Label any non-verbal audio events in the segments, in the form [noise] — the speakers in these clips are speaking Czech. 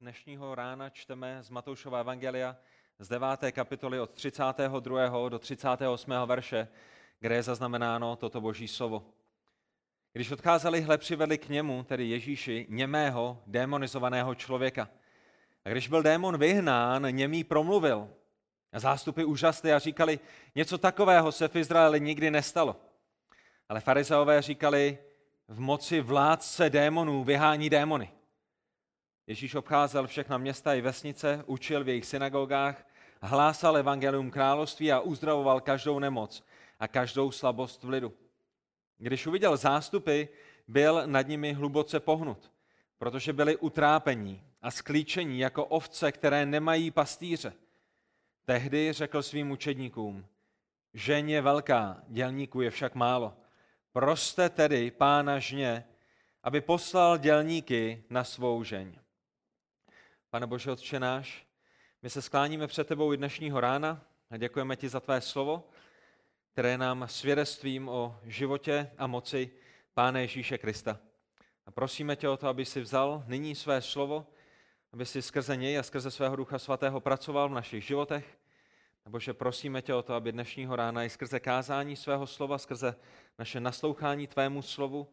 dnešního rána čteme z Matoušova Evangelia z 9. kapitoly od 32. do 38. verše, kde je zaznamenáno toto boží slovo. Když odcházeli, hle přivedli k němu, tedy Ježíši, němého, demonizovaného člověka. A když byl démon vyhnán, němý promluvil. A zástupy úžasly a říkali, něco takového se v Izraeli nikdy nestalo. Ale farizeové říkali, v moci vládce démonů vyhání démony. Ježíš obcházel všechna města i vesnice, učil v jejich synagogách, hlásal evangelium království a uzdravoval každou nemoc a každou slabost v lidu. Když uviděl zástupy, byl nad nimi hluboce pohnut, protože byli utrápení a sklíčení jako ovce, které nemají pastýře. Tehdy řekl svým učedníkům, žen je velká, dělníků je však málo. Proste tedy pána žně, aby poslal dělníky na svou žeň. Pane Bože, Otče náš, my se skláníme před tebou i dnešního rána a děkujeme ti za tvé slovo, které nám svědectvím o životě a moci Pána Ježíše Krista. A prosíme tě o to, aby si vzal nyní své slovo, aby si skrze něj a skrze svého Ducha Svatého pracoval v našich životech. Bože, prosíme tě o to, aby dnešního rána i skrze kázání svého slova, skrze naše naslouchání tvému slovu,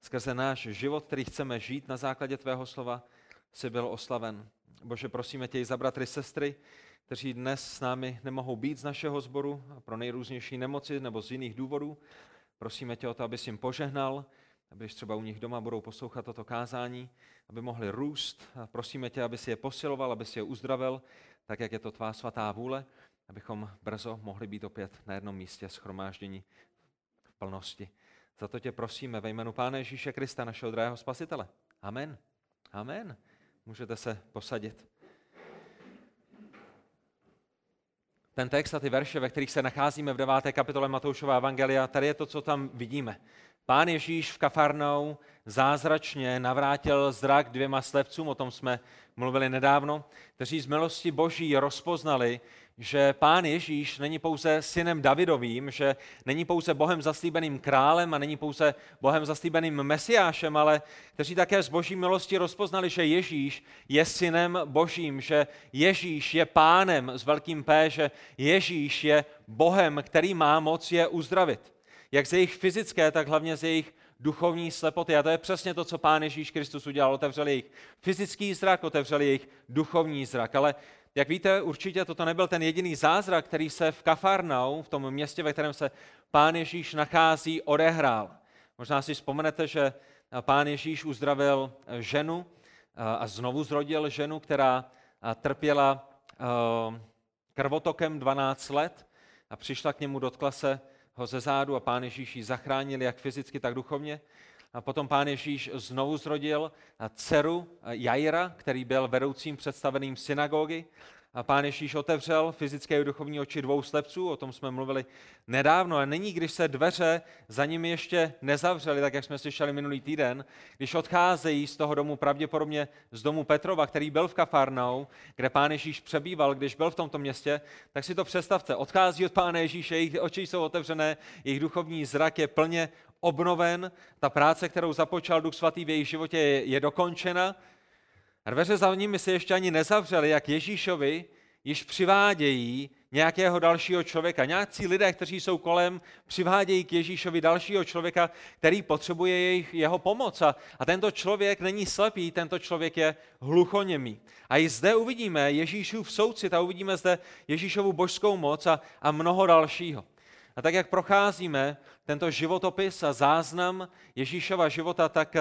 skrze náš život, který chceme žít na základě tvého slova, si byl oslaven. Bože, prosíme tě i za bratry, sestry, kteří dnes s námi nemohou být z našeho sboru pro nejrůznější nemoci nebo z jiných důvodů. Prosíme tě o to, abys jim požehnal, aby třeba u nich doma budou poslouchat toto kázání, aby mohli růst. Prosíme tě, aby si je posiloval, aby si je uzdravil, tak jak je to tvá svatá vůle, abychom brzo mohli být opět na jednom místě schromáždění v plnosti. Za to tě prosíme ve jménu Pána Ježíše Krista, našeho drahého spasitele. Amen. Amen. Můžete se posadit. Ten text a ty verše, ve kterých se nacházíme v 9. kapitole Matoušova Evangelia, tady je to, co tam vidíme. Pán Ježíš v Kafarnou zázračně navrátil zrak dvěma slepcům, o tom jsme mluvili nedávno, kteří z milosti boží rozpoznali, že pán Ježíš není pouze synem Davidovým, že není pouze Bohem zaslíbeným králem a není pouze Bohem zaslíbeným mesiášem, ale kteří také z boží milosti rozpoznali, že Ježíš je synem božím, že Ježíš je pánem s velkým P, že Ježíš je Bohem, který má moc je uzdravit. Jak z jejich fyzické, tak hlavně z jejich duchovní slepoty. A to je přesně to, co Pán Ježíš Kristus udělal. Otevřel jejich fyzický zrak, otevřel jejich duchovní zrak. Ale jak víte, určitě toto nebyl ten jediný zázrak, který se v Kafarnau, v tom městě, ve kterém se Pán Ježíš nachází, odehrál. Možná si vzpomenete, že Pán Ježíš uzdravil ženu a znovu zrodil ženu, která trpěla krvotokem 12 let a přišla k němu, dotkla se ho ze zádu a pán Ježíš ji zachránil jak fyzicky, tak duchovně. A potom pán Ježíš znovu zrodil dceru Jaira, který byl vedoucím představeným synagogy a pán Ježíš otevřel fyzické i duchovní oči dvou slepců, o tom jsme mluvili nedávno. A nyní, když se dveře za nimi ještě nezavřely, tak jak jsme slyšeli minulý týden, když odcházejí z toho domu, pravděpodobně z domu Petrova, který byl v Kafarnou, kde pán Ježíš přebýval, když byl v tomto městě, tak si to představte. Odchází od pána Ježíše, jejich oči jsou otevřené, jejich duchovní zrak je plně obnoven, ta práce, kterou započal Duch Svatý v jejich životě, je, je dokončena a dveře za nimi se ještě ani nezavřely, jak Ježíšovi již přivádějí nějakého dalšího člověka. Nějací lidé, kteří jsou kolem, přivádějí k Ježíšovi dalšího člověka, který potřebuje jejich, jeho pomoc. A, a tento člověk není slepý, tento člověk je hluchoněmý. A i zde uvidíme Ježíšův soucit a uvidíme zde Ježíšovu božskou moc a, a mnoho dalšího. A tak, jak procházíme tento životopis a záznam Ježíšova života, tak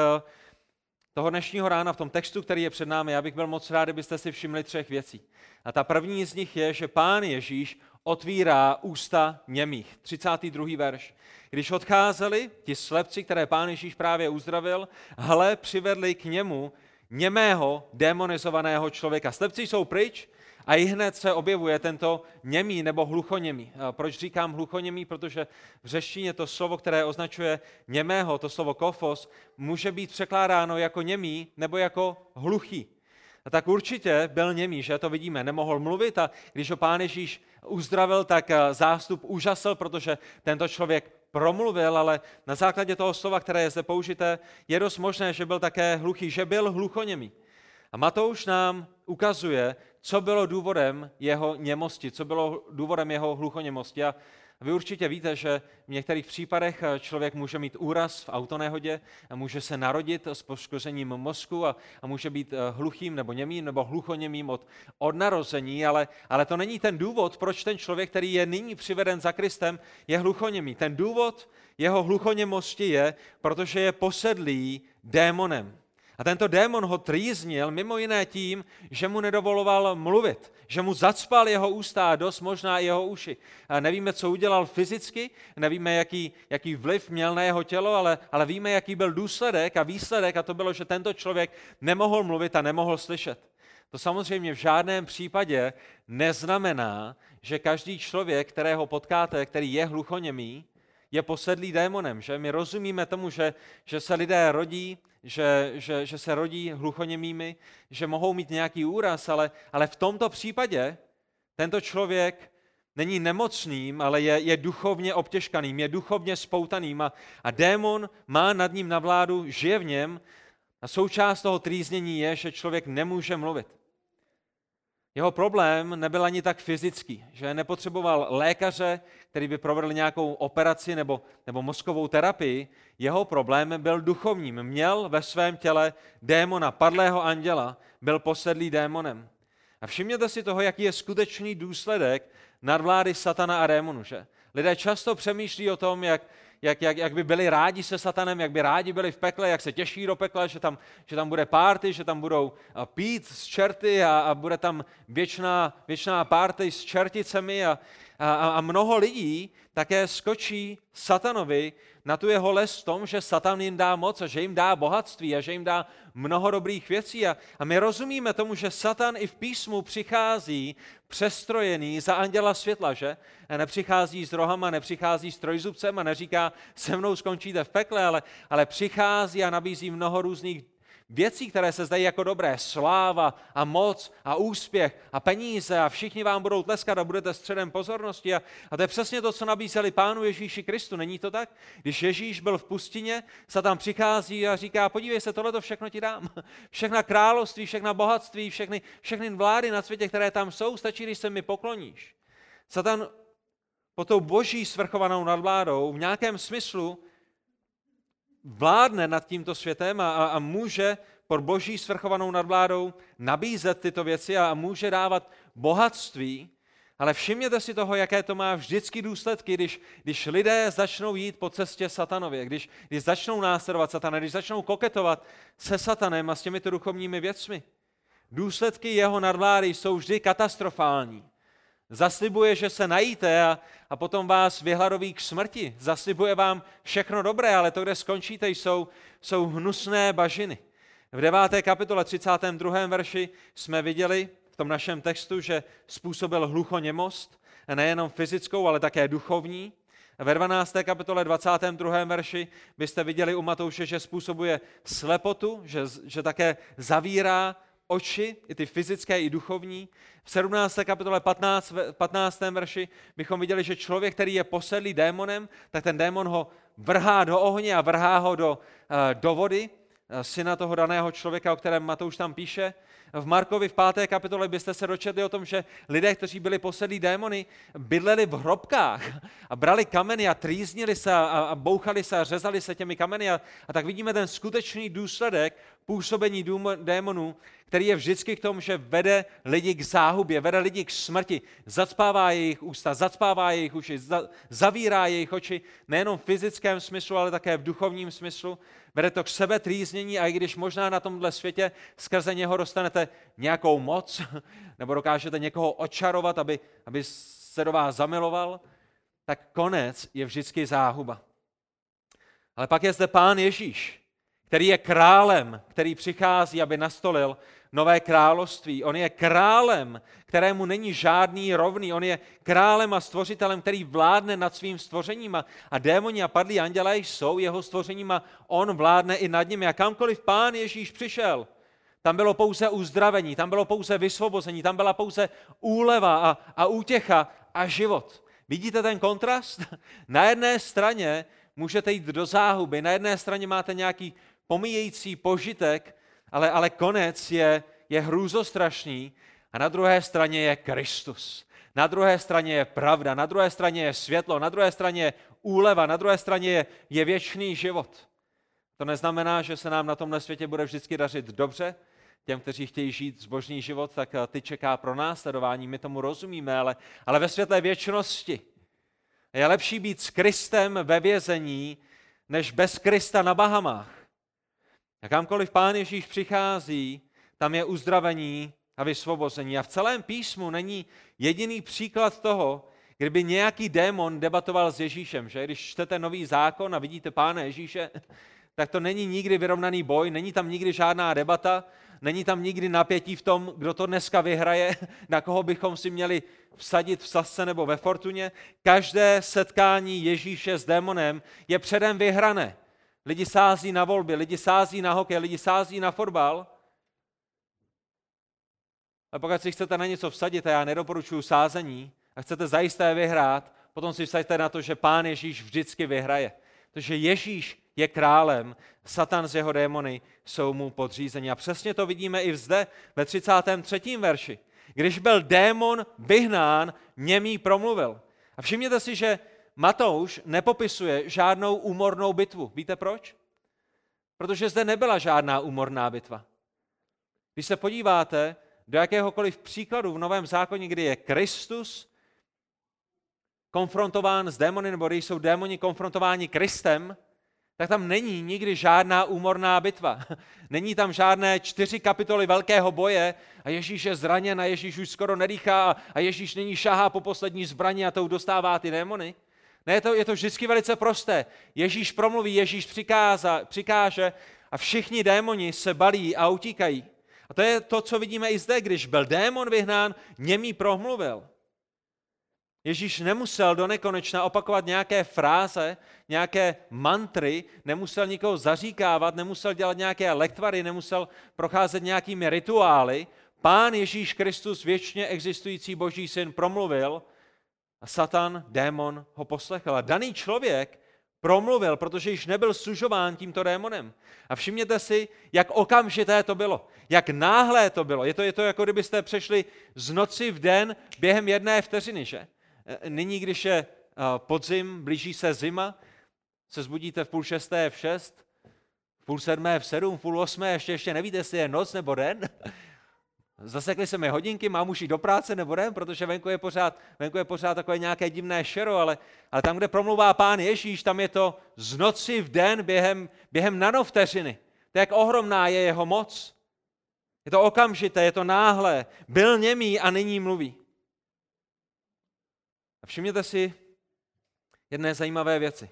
toho dnešního rána v tom textu, který je před námi, já bych byl moc rád, kdybyste si všimli třech věcí. A ta první z nich je, že pán Ježíš otvírá ústa němých. 32. verš. Když odcházeli ti slepci, které pán Ježíš právě uzdravil, hle, přivedli k němu němého demonizovaného člověka. Slepci jsou pryč, a i hned se objevuje tento němý nebo hluchoněmý. Proč říkám hluchoněmý? Protože v řeštině to slovo, které označuje němého, to slovo kofos, může být překládáno jako němý nebo jako hluchý. A tak určitě byl němý, že to vidíme, nemohl mluvit a když ho pán Ježíš uzdravil, tak eh, zástup úžasl, protože tento člověk promluvil, ale na základě toho slova, které je zde použité, je dost možné, že byl také hluchý, že byl hluchoněmý. A Matouš nám ukazuje, co bylo důvodem jeho němosti, co bylo důvodem jeho hluchoněmosti. A vy určitě víte, že v některých případech eh, člověk může mít úraz v autonehodě, a může se narodit s poškozením mozku a, a může být eh, hluchým nebo němým nebo hluchoněmým od, od narození, ale, ale to není ten důvod, proč ten člověk, který je nyní přiveden za Kristem, je hluchoněmý. Ten důvod jeho hluchoněmosti je, protože je posedlý démonem. A tento démon ho trýznil mimo jiné tím, že mu nedovoloval mluvit, že mu zacpal jeho ústa a dost možná i jeho uši. A nevíme, co udělal fyzicky, nevíme, jaký, jaký vliv měl na jeho tělo, ale, ale víme, jaký byl důsledek a výsledek a to bylo, že tento člověk nemohl mluvit a nemohl slyšet. To samozřejmě v žádném případě neznamená, že každý člověk, kterého potkáte, který je hluchoněmý, je posedlý démonem. Že? My rozumíme tomu, že, že se lidé rodí že, že, že se rodí hluchoněmými, že mohou mít nějaký úraz, ale, ale v tomto případě tento člověk není nemocným, ale je, je duchovně obtěžkaným, je duchovně spoutaným a, a démon má nad ním na vládu, žije v něm a součást toho trýznění je, že člověk nemůže mluvit. Jeho problém nebyl ani tak fyzický, že nepotřeboval lékaře, který by provedl nějakou operaci nebo, nebo mozkovou terapii. Jeho problém byl duchovním. Měl ve svém těle démona, padlého anděla, byl posedlý démonem. A všimněte si toho, jaký je skutečný důsledek nadvlády satana a démonu. Že? Lidé často přemýšlí o tom, jak, jak, jak, jak by byli rádi se satanem, jak by rádi byli v pekle, jak se těší do pekla, že tam, že tam bude párty, že tam budou pít s čerty a, a bude tam věčná, věčná párty s čerticemi a, a, a mnoho lidí také skočí satanovi na tu jeho les v tom, že satan jim dá moc a že jim dá bohatství a že jim dá mnoho dobrých věcí. A, a my rozumíme tomu, že satan i v písmu přichází přestrojený za anděla světla, že? A nepřichází s rohama, nepřichází s trojzubcem a neříká, se mnou skončíte v pekle, ale, ale přichází a nabízí mnoho různých věcí, které se zdají jako dobré, sláva a moc a úspěch a peníze a všichni vám budou tleskat a budete středem pozornosti. A, a to je přesně to, co nabízeli pánu Ježíši Kristu. Není to tak? Když Ježíš byl v pustině, se tam přichází a říká, podívej se, tohle to všechno ti dám. [laughs] Všechna království, všechna bohatství, všechny, všechny vlády na světě, které tam jsou, stačí, když se mi pokloníš. Satan pod tou boží svrchovanou nadvládou v nějakém smyslu vládne nad tímto světem a, a, může pod boží svrchovanou nadvládou nabízet tyto věci a, a může dávat bohatství, ale všimněte si toho, jaké to má vždycky důsledky, když, když lidé začnou jít po cestě satanově, když, když začnou následovat satana, když začnou koketovat se satanem a s těmito duchovními věcmi. Důsledky jeho nadvlády jsou vždy katastrofální. Zaslibuje, že se najíte a, a potom vás vyhladoví k smrti. Zaslibuje vám všechno dobré, ale to, kde skončíte, jsou, jsou hnusné bažiny. V 9. kapitole 32. verši jsme viděli v tom našem textu, že způsobil hluchoněmost, nejenom fyzickou, ale také duchovní. Ve 12. kapitole 22. verši byste viděli u Matouše, že způsobuje slepotu, že, že také zavírá oči, i ty fyzické, i duchovní. V 17. kapitole 15, 15. verši bychom viděli, že člověk, který je posedlý démonem, tak ten démon ho vrhá do ohně a vrhá ho do, eh, do vody, eh, syna toho daného člověka, o kterém Matouš tam píše. V Markovi v páté kapitole byste se dočetli o tom, že lidé, kteří byli posedlí démony, bydleli v hrobkách a brali kameny a trýznili se a, a bouchali se a řezali se těmi kameny. A, a tak vidíme ten skutečný důsledek působení démonů, který je vždycky k tomu, že vede lidi k záhubě, vede lidi k smrti, zacpává jejich ústa, zacpává jejich uši, zavírá jejich oči, nejenom v fyzickém smyslu, ale také v duchovním smyslu. Vede to k sebe trýznění a i když možná na tomhle světě skrze něho dostanete nějakou moc, [laughs] nebo dokážete někoho očarovat, aby, aby se do vás zamiloval, tak konec je vždycky záhuba. Ale pak je zde pán Ježíš, který je králem, který přichází, aby nastolil nové království. On je králem, kterému není žádný rovný. On je králem a stvořitelem, který vládne nad svým stvořením. A, a démoni a padlí andělé jsou jeho stvořením a on vládne i nad nimi. A kamkoliv pán Ježíš přišel, tam bylo pouze uzdravení, tam bylo pouze vysvobození, tam byla pouze úleva a, a útěcha a život. Vidíte ten kontrast? [laughs] Na jedné straně můžete jít do záhuby, na jedné straně máte nějaký pomíjející požitek, ale, ale konec je, je hrůzostrašný a na druhé straně je Kristus. Na druhé straně je pravda, na druhé straně je světlo, na druhé straně je úleva, na druhé straně je, je věčný život. To neznamená, že se nám na tomhle světě bude vždycky dařit dobře. Těm, kteří chtějí žít zbožný život, tak eh, ty čeká pro následování, my tomu rozumíme, ale, ale ve světle věčnosti je lepší být s Kristem ve vězení, než bez Krista na Bahamách. A kamkoliv Pán Ježíš přichází, tam je uzdravení a vysvobození. A v celém písmu není jediný příklad toho, kdyby nějaký démon debatoval s Ježíšem. Že? Když čtete nový zákon a vidíte Pána Ježíše, [laughs] tak to není nikdy vyrovnaný boj, není tam nikdy žádná debata, není tam nikdy napětí v tom, kdo to dneska vyhraje, [laughs] na koho bychom si měli vsadit v sasce nebo ve fortuně. Každé setkání Ježíše s démonem je předem vyhrané. Lidi sází na volby, lidi sází na hokej, lidi sází na fotbal. A pokud si chcete na něco vsadit, a já nedoporučuji sázení, a chcete zajisté vyhrát, potom si vsaďte na to, že Pán Ježíš vždycky vyhraje. Protože Ježíš je králem, Satan z jeho démony jsou mu podřízeni. A přesně to vidíme i zde ve 33. verši. Když byl démon vyhnán, němý promluvil. A všimněte si, že Matouš nepopisuje žádnou úmornou bitvu. Víte proč? Protože zde nebyla žádná úmorná bitva. Když se podíváte do jakéhokoliv příkladu v Novém zákoně, kdy je Kristus konfrontován s démony, nebo když jsou démoni konfrontováni Kristem, tak tam není nikdy žádná úmorná bitva. [laughs] Není tam žádné čtyři kapitoly velkého boje a Ježíš je zraněn a Ježíš už skoro nedýchá a Ježíš nyní šahá po poslední zbraně a tou dostává ty démony. Ne, je to, je to vždycky velice prosté. Ježíš promluví, Ježíš přikáza, přikáže a všichni démoni se balí a utíkají. A to je to, co vidíme i zde, když byl démon vyhnán, němý promluvil. Ježíš nemusel do nekonečna opakovat nějaké fráze, nějaké mantry, nemusel nikoho zaříkávat, nemusel dělat nějaké lektvary, nemusel procházet nějakými rituály. Pán Ježíš Kristus, věčně existující Boží syn, promluvil a Satan, démon, ho poslechl. A daný člověk promluvil, protože již nebyl sužován tímto démonem. A všimněte si, jak okamžité to bylo, jak náhlé to bylo. Je to, je to jako kdybyste přešli z noci v den během jedné vteřiny, že? E, nyní, když je podzim, blíží se zima, se zbudíte v půl šesté, v šest, v půl sedmé, v sedm, v půl osmé, ještě, ještě nevíte, jestli je noc nebo den. Zasekli se mi hodinky, mám už jít do práce nebo ne, protože venku je pořád, venku je pořád takové nějaké divné šero, ale, ale tam, kde promluvá pán Ježíš, tam je to z noci v den během, během nanovteřiny. To jak ohromná je jeho moc. Je to okamžité, je to náhle. Byl němý a nyní mluví. A všimněte si jedné zajímavé věci.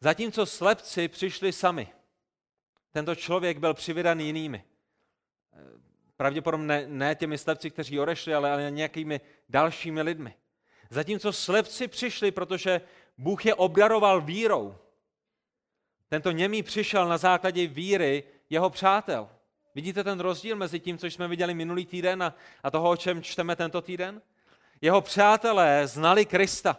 Zatímco slepci přišli sami, tento člověk byl přivydaný jinými pravděpodobně ne, ne těmi slepci, kteří odešli, ale, ale nějakými dalšími lidmi. Zatímco slepci přišli, protože Bůh je obdaroval vírou. Tento němý přišel na základě víry jeho přátel. Vidíte ten rozdíl mezi tím, co jsme viděli minulý týden a, a toho, o čem čteme tento týden? Jeho přátelé znali Krista.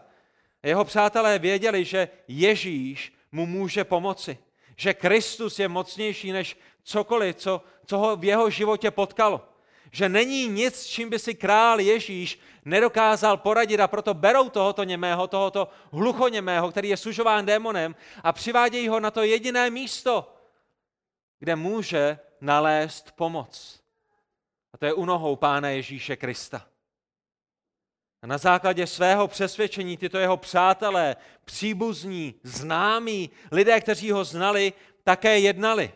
Jeho přátelé věděli, že Ježíš mu může pomoci. Že Kristus je mocnější než cokoliv, co, co ho v jeho životě potkalo. Že není nic, čím by si král Ježíš nedokázal poradit a proto berou tohoto němého, tohoto hluchoněmého, který je sužován démonem a přivádějí ho na to jediné místo, kde může nalézt pomoc. A to je u nohou Pána Ježíše Krista. A na základě svého přesvědčení tyto jeho přátelé, příbuzní, známí, lidé, kteří ho znali, také jednali.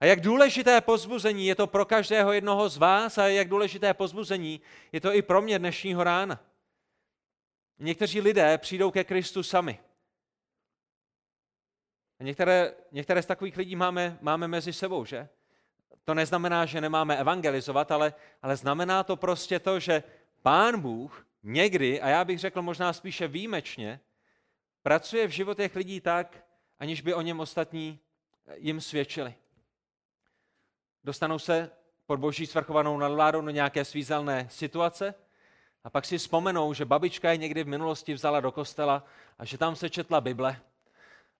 A jak důležité pozbuzení je to pro každého jednoho z vás a jak důležité pozbuzení je to i pro mě dnešního rána. Někteří lidé přijdou ke Kristu sami. A některé, některé z takových lidí máme, máme mezi sebou, že? To neznamená, že nemáme evangelizovat, ale, ale znamená to prostě to, že Pán Bůh někdy, a já bych řekl možná spíše výjimečně, pracuje v životech lidí tak, aniž by o něm ostatní jim svědčili. Dostanou se pod boží svrchovanou nadvládou do nějaké svízelné situace a pak si vzpomenou, že babička je někdy v minulosti vzala do kostela a že tam se četla Bible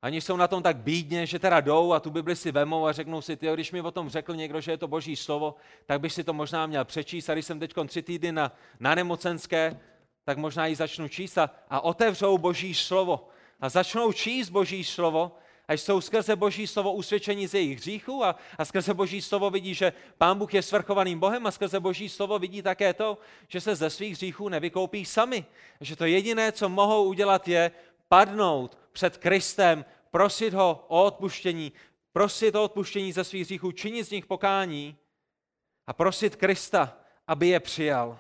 Ani jsou na tom tak bídně, že teda jdou a tu Bibli si vemou a řeknou si, ty, když mi o tom řekl někdo, že je to boží slovo, tak bych si to možná měl přečíst. A když jsem teď tři týdny na, na nemocenské, tak možná ji začnu číst a, a otevřou boží slovo. A začnou číst boží slovo a jsou skrze boží slovo usvědčení z jejich hříchů a, a skrze boží slovo vidí, že pán Bůh je svrchovaným Bohem a skrze boží slovo vidí také to, že se ze svých hříchů nevykoupí sami. Že to jediné, co mohou udělat, je padnout před Kristem, prosit ho o odpuštění, prosit o odpuštění ze svých hříchů, činit z nich pokání a prosit Krista, aby je přijal.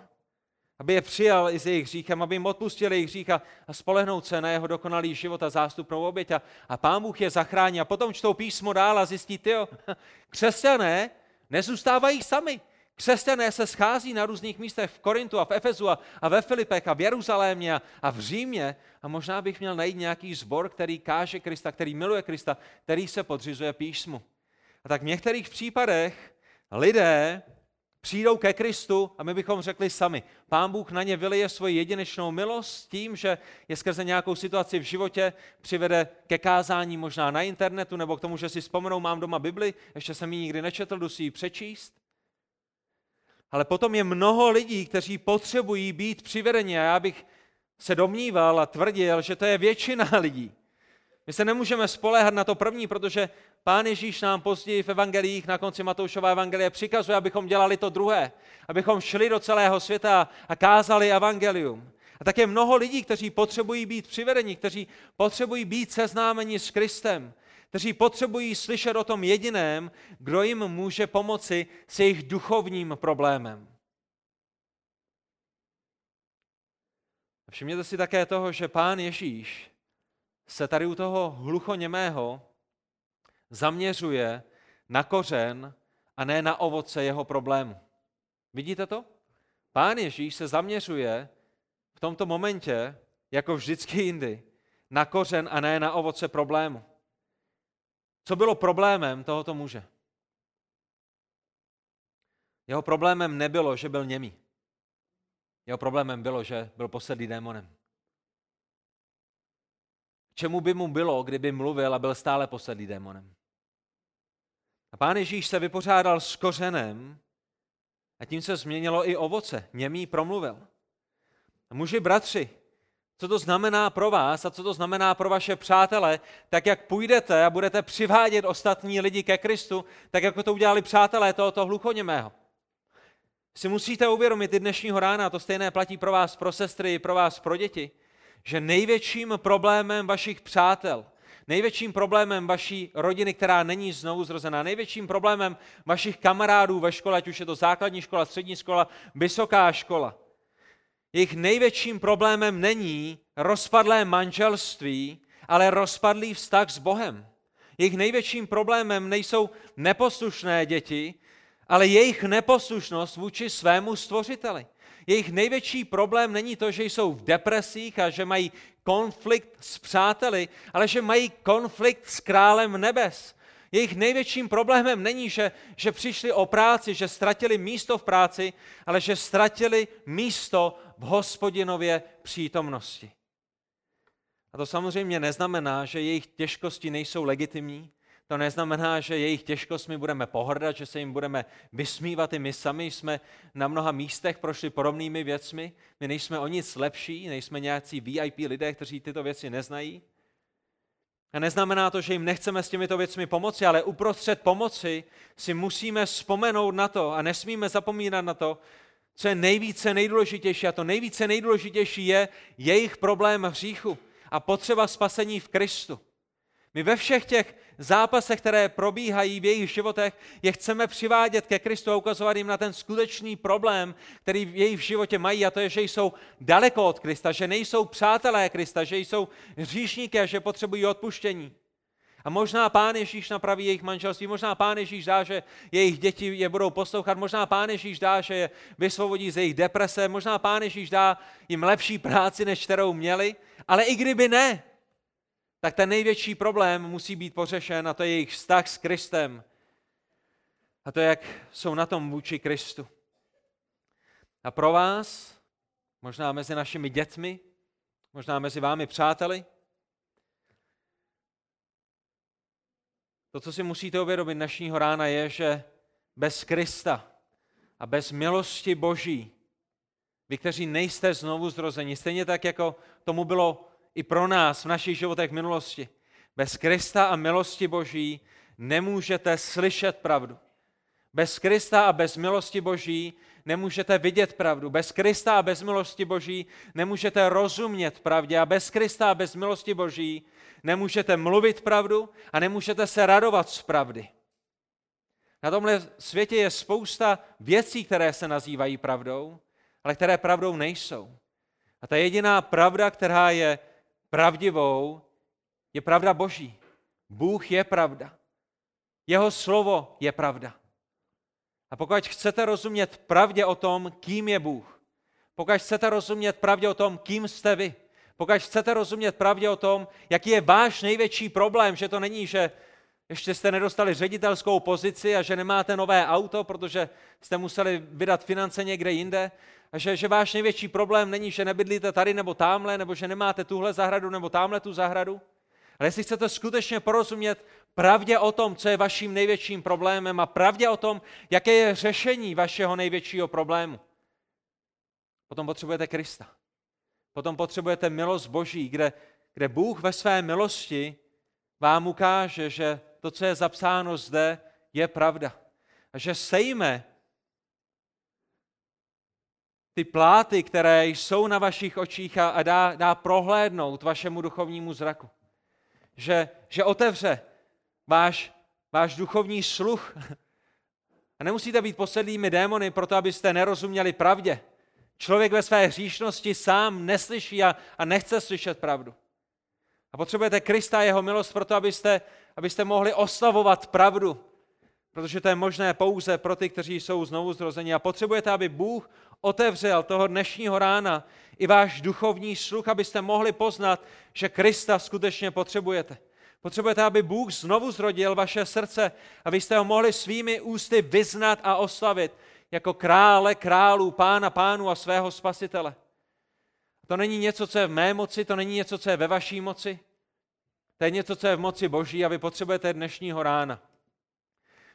Aby je přijal i s jejich hříchem, aby jim odpustil jejich hřích a, spolehnout se na jeho dokonalý život a zástupnou oběť. A, a pán Bůh je zachrání. A potom čtou písmo dál a zjistí, ty [laughs] křesťané nezůstávají sami. Křesťané se schází na různých místech v Korintu a v Efezu a, a ve Filipech a v Jeruzalémě a, a v Římě a možná bych měl najít nějaký zbor, který káže Krista, který miluje Krista, který se podřizuje písmu. A tak v některých případech lidé přijdou ke Kristu a my bychom řekli sami. Pán Bůh na ně vylije svoji jedinečnou milost tím, že je skrze nějakou situaci v životě přivede ke kázání možná na internetu nebo k tomu, že si vzpomenou, mám doma Bibli, ještě jsem ji nikdy nečetl, jdu si ji přečíst. Ale potom je mnoho lidí, kteří potřebují být přivedeni a já bych se domníval a tvrdil, že to je většina [laughs] lidí. My se nemůžeme spoléhat na to první, protože Pán Ježíš nám později v evangelích na konci Matoušova evangelie přikazuje, abychom dělali to druhé, abychom šli do celého světa a kázali evangelium. A také mnoho lidí, kteří potřebují být přivedeni, kteří potřebují být seznámeni s Kristem, kteří potřebují slyšet o tom jediném, kdo jim může pomoci s jejich duchovním problémem. Všimněte si také toho, že pán Ježíš se tady u toho hluchoněmého zaměřuje na kořen a ne na ovoce jeho problému. Vidíte to? Pán Ježíš se zaměřuje v tomto momentě, jako vždycky jindy, na kořen a ne na ovoce problému. Co bylo problémem tohoto muže? Jeho problémem nebylo, že byl němý. Jeho problémem bylo, že byl posedlý démonem. Čemu by mu bylo, kdyby mluvil a byl stále posedlý démonem? A pán Ježíš se vypořádal s kořenem a tím se změnilo i ovoce. Němý promluvil. A muži, bratři, co to znamená pro vás a co to znamená pro vaše přátele, tak jak půjdete a budete přivádět ostatní lidi ke Kristu, tak jako to udělali přátelé tohoto hluchoněmého. Si musíte uvědomit i dnešního rána, to stejné platí pro vás, pro sestry, pro vás, pro děti, že největším problémem vašich přátel, největším problémem vaší rodiny, která není znovu zrozená, největším problémem vašich kamarádů ve škole, ať už je to základní škola, střední škola, vysoká škola, jejich největším problémem není rozpadlé manželství, ale rozpadlý vztah s Bohem. Jejich největším problémem nejsou neposlušné děti, ale jejich neposlušnost vůči svému stvořiteli. Jejich největší problém není to, že jsou v depresích a že mají konflikt s přáteli, ale že mají konflikt s králem nebes. Jejich největším problémem není, že, že přišli o práci, že ztratili místo v práci, ale že ztratili místo v hospodinově přítomnosti. A to samozřejmě neznamená, že jejich těžkosti nejsou legitimní, to neznamená, že jejich těžkostmi budeme pohrdat, že se jim budeme vysmívat. I my sami jsme na mnoha místech prošli podobnými věcmi. My nejsme o nic lepší, nejsme nějací VIP lidé, kteří tyto věci neznají. A neznamená to, že jim nechceme s těmito věcmi pomoci, ale uprostřed pomoci si musíme vzpomenout na to a nesmíme zapomínat na to, co je nejvíce nejdůležitější. A to nejvíce nejdůležitější je jejich problém hříchu a potřeba spasení v Kristu. My ve všech těch zápasech, které probíhají v jejich životech, je chceme přivádět ke Kristu a ukazovat jim na ten skutečný problém, který v jejich životě mají, a to je, že jsou daleko od Krista, že nejsou přátelé Krista, že jsou hříšníky a že potřebují odpuštění. A možná Pán Ježíš napraví jejich manželství, možná Pán Ježíš dá, že jejich děti je budou poslouchat, možná Pán Ježíš dá, že je vysvobodí z jejich deprese, možná Pán Ježíš dá jim lepší práci, než kterou měli, ale i kdyby ne, tak ten největší problém musí být pořešen a to je jejich vztah s Kristem. A to, jak jsou na tom vůči Kristu. A pro vás, možná mezi našimi dětmi, možná mezi vámi přáteli, To, co si musíte uvědomit dnešního rána, je, že bez Krista a bez milosti Boží, vy, kteří nejste znovu zrozeni, stejně tak, jako tomu bylo i pro nás v našich životech v minulosti, bez Krista a milosti Boží nemůžete slyšet pravdu. Bez Krista a bez milosti Boží nemůžete vidět pravdu. Bez Krista a bez milosti Boží nemůžete rozumět pravdě. A bez Krista a bez milosti Boží nemůžete mluvit pravdu a nemůžete se radovat z pravdy. Na tomhle světě je spousta věcí, které se nazývají pravdou, ale které pravdou nejsou. A ta jediná pravda, která je pravdivou, je pravda Boží. Bůh je pravda. Jeho slovo je pravda. A pokud chcete rozumět pravdě o tom, kým je Bůh, pokud chcete rozumět pravdě o tom, kým jste vy, pokud chcete rozumět pravdě o tom, jaký je váš největší problém, že to není, že ještě jste nedostali ředitelskou pozici a že nemáte nové auto, protože jste museli vydat finance někde jinde, že, že váš největší problém není, že nebydlíte tady nebo tamhle, nebo že nemáte tuhle zahradu nebo tamhle tu zahradu, ale jestli chcete skutečně porozumět pravdě o tom, co je vaším největším problémem a pravdě o tom, jaké je řešení vašeho největšího problému, potom potřebujete Krista. Potom potřebujete milost Boží, kde, kde Bůh ve své milosti vám ukáže, že to, co je zapsáno zde, je pravda. A že sejme ty pláty, které jsou na vašich očích a dá, dá prohlédnout vašemu duchovnímu zraku. Že, že otevře váš, váš duchovní sluch. [laughs] A nemusíte být posedlými démony proto, abyste nerozuměli pravdě. Člověk ve své hříšnosti sám neslyší a, a nechce slyšet pravdu. A potřebujete Krista a jeho milost proto, abyste, abyste mohli oslavovat pravdu, protože to je možné pouze pro ty, kteří jsou znovu zrozeni. A potřebujete, aby Bůh otevřel toho dnešního rána i váš duchovní sluch, abyste mohli poznat, že Krista skutečně potřebujete. Potřebujete, aby Bůh znovu zrodil vaše srdce, abyste ho mohli svými ústy vyznat a oslavit jako krále králů, pána pánů a svého spasitele. To není něco, co je v mé moci, to není něco, co je ve vaší moci. To je něco, co je v moci Boží a vy potřebujete dnešního rána.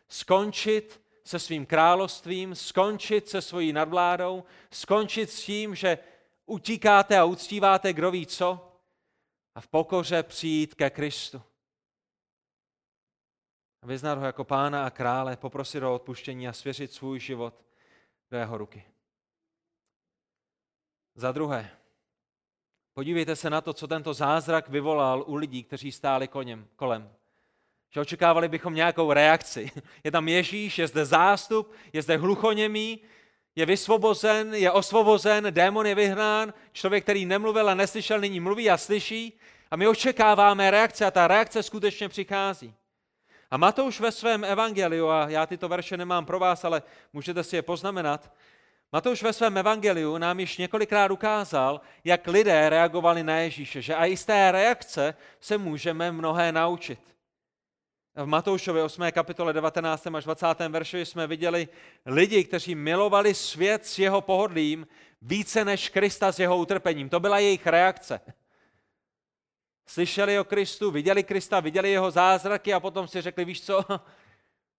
Skončit se svým královstvím, skončit se svojí nadvládou, skončit s tím, že utíkáte a uctíváte kdo ví co a v pokoře přijít ke Kristu. A vyznat ho jako pána a krále, poprosit o odpuštění a svěřit svůj život do jeho ruky. Za druhé, podívejte se na to, co tento zázrak vyvolal u lidí, kteří stáli koněm, kolem. Že očekávali bychom nějakou reakci. [laughs] Je tam Ježíš, je zde zástup, je zde hluchoněmý, je vysvobozen, je osvobozen, démon je vyhnán, člověk, který nemluvil a neslyšel, nyní mluví a slyší. A my očekáváme reakce a ta reakce skutečně přichází. A Matouš ve svém evangeliu, a já tyto verše nemám pro vás, ale můžete si je poznamenat, Matouš ve svém evangeliu nám již několikrát ukázal, jak lidé reagovali na Ježíše, že a i z té reakce se můžeme mnohé naučit. V Matoušově 8. kapitole 19. až 20. verši jsme viděli lidi, kteří milovali svět s jeho pohodlím více než Krista s jeho utrpením. To byla jejich reakce. Slyšeli o Kristu, viděli Krista, viděli jeho zázraky a potom si řekli, víš co,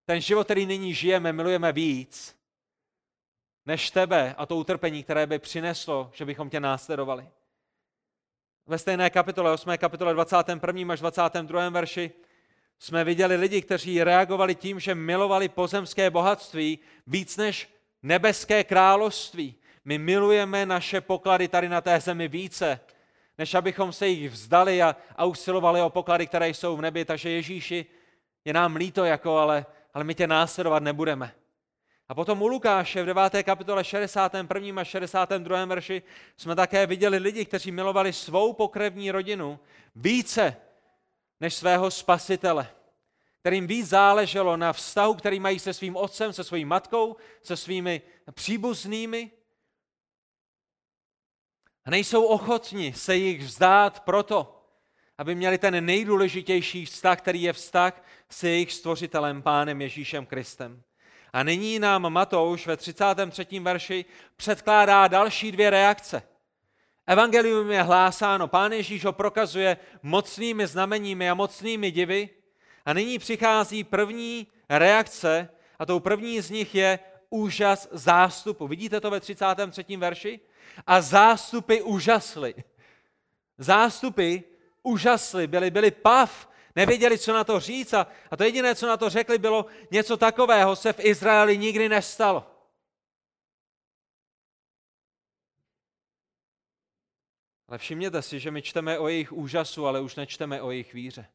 ten život, který nyní žijeme, milujeme víc než tebe a to utrpení, které by přineslo, že bychom tě následovali. Ve stejné kapitole, 8. kapitole 21. až 22. verši jsme viděli lidi, kteří reagovali tím, že milovali pozemské bohatství víc než nebeské království. My milujeme naše poklady tady na té zemi více, než abychom se jich vzdali a, a usilovali o poklady, které jsou v nebi. Takže Ježíši, je nám líto, jako, ale, ale my tě následovat nebudeme. A potom u Lukáše v 9. kapitole 61. a 62. verši jsme také viděli lidi, kteří milovali svou pokrevní rodinu více než svého spasitele, kterým víc záleželo na vztahu, který mají se svým otcem, se svou matkou, se svými příbuznými. A nejsou ochotni se jich vzdát proto, aby měli ten nejdůležitější vztah, který je vztah s jejich stvořitelem, Pánem Ježíšem Kristem. A nyní nám Matouš ve 33. verši předkládá další dvě reakce. Evangelium je hlásáno, Pán Ježíš ho prokazuje mocnými znameními a mocnými divy A nyní přichází první reakce a tou první z nich je úžas zástupu. Vidíte to ve 33. verši? A zástupy úžasly. Zástupy úžasly, byli, byli pav, nevěděli, co na to říct a, a to jediné, co na to řekli, bylo něco takového se v Izraeli nikdy nestalo. Ale všimněte si, že my čteme o jejich úžasu, ale už nečteme o jejich víře.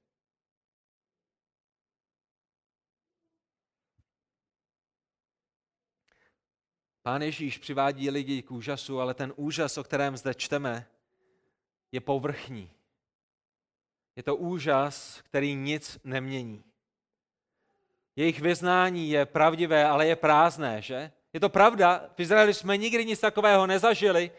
Pán Ježíš přivádí lidi k úžasu, ale ten úžas, o kterém zde čteme, je povrchní. Je to úžas, který nic nemění. Jejich vyznání je pravdivé, ale je prázdné, že? Je to pravda, v Izraeli jsme nikdy nic takového nezažili,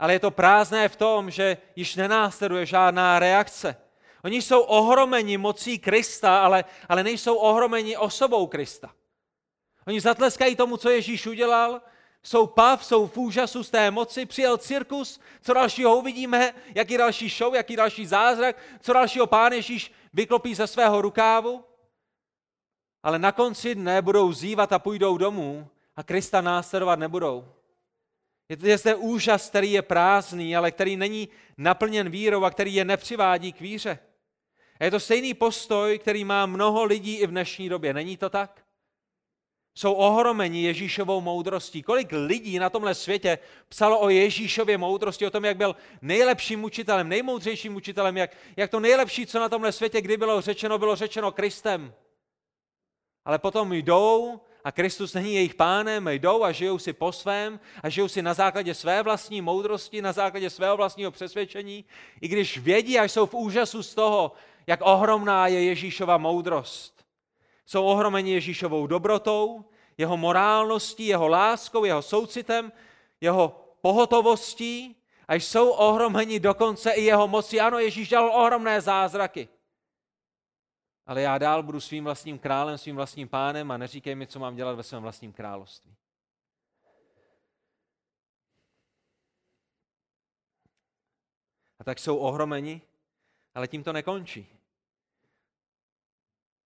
ale je to prázdné v tom, že již nenásleduje žádná reakce. Oni jsou ohromeni mocí Krista, ale, ale nejsou ohromeni osobou Krista. Oni zatleskají tomu, co Ježíš udělal, jsou pav, jsou v úžasu z té moci, přijel cirkus, co dalšího uvidíme, jaký další show, jaký další zázrak, co dalšího pán Ježíš vyklopí ze svého rukávu. Ale na konci dne budou zývat a půjdou domů a Krista následovat nebudou. Je zde úžas, který je prázdný, ale který není naplněn vírou a který je nepřivádí k víře. A je to stejný postoj, který má mnoho lidí i v dnešní době. Není to tak? Jsou ohromeni Ježíšovou moudrostí. Kolik lidí na tomhle světě psalo o Ježíšově moudrosti, o tom, jak byl nejlepším učitelem, nejmoudřejším učitelem, jak, jak to nejlepší, co na tomhle světě kdy bylo řečeno, bylo řečeno Kristem. Ale potom jdou a Kristus není jejich pánem, jdou a žijou si po svém a žijou si na základě své vlastní moudrosti, na základě svého vlastního přesvědčení, i když vědí a jsou v úžasu z toho, jak ohromná je Ježíšova moudrost. Jsou ohromeni Ježíšovou dobrotou, jeho morálností, jeho láskou, jeho soucitem, jeho pohotovostí a jsou ohromeni dokonce i jeho mocí. Ano, Ježíš dělal ohromné zázraky ale já dál budu svým vlastním králem, svým vlastním pánem a neříkej mi, co mám dělat ve svém vlastním království. A tak jsou ohromeni, ale tím to nekončí.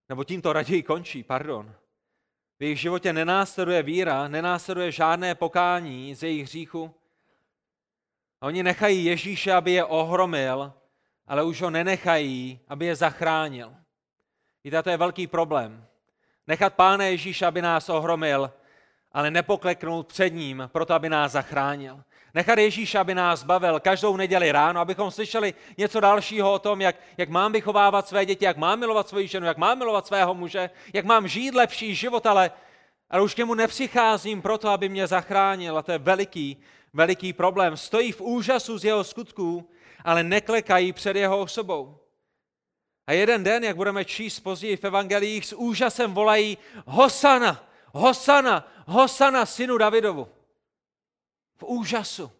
Nebo tím to raději končí, pardon. V jejich životě nenásleduje víra, nenásleduje žádné pokání z jejich hříchu. A oni nechají Ježíše, aby je ohromil, ale už ho nenechají, aby je zachránil. Víte, to je velký problém. Nechat Pána Ježíša, aby nás ohromil, ale nepokleknout před ním, proto aby nás zachránil. Nechat Ježíša, aby nás bavil každou neděli ráno, abychom slyšeli něco dalšího o tom, jak, jak mám vychovávat své děti, jak mám milovat svoji ženu, jak mám milovat svého muže, jak mám žít lepší život, ale, ale už k němu nepřicházím proto, aby mě zachránil. A to je veliký, veliký problém. Stojí v úžasu z jeho skutků, ale neklekají před jeho osobou. A jeden den, jak budeme číst později v evangelích, s úžasem volají Hosana, Hosana, Hosana, synu Davidovu. V úžasu.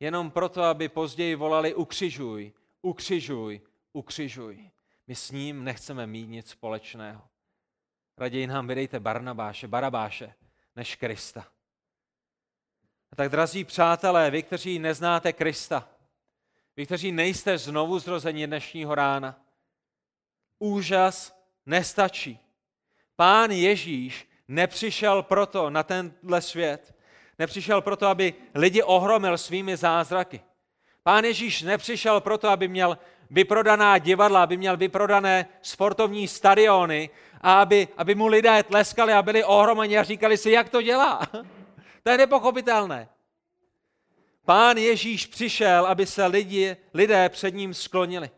Jenom proto, aby později volali ukřižuj, ukřižuj, ukřižuj. My s ním nechceme mít nic společného. Raději nám vydejte Barnabáše, Barabáše, než Krista. A tak, drazí přátelé, vy, kteří neznáte Krista, vy, kteří nejste znovu zrození dnešního rána, úžas nestačí. Pán Ježíš nepřišel proto na tenhle svět, nepřišel proto, aby lidi ohromil svými zázraky. Pán Ježíš nepřišel proto, aby měl vyprodaná divadla, aby měl vyprodané sportovní stadiony a aby, aby mu lidé tleskali a byli ohromeni a říkali si, jak to dělá. [laughs] To je nepochopitelné. Pán Ježíš přišel, aby se lidi, lidé před ním sklonili.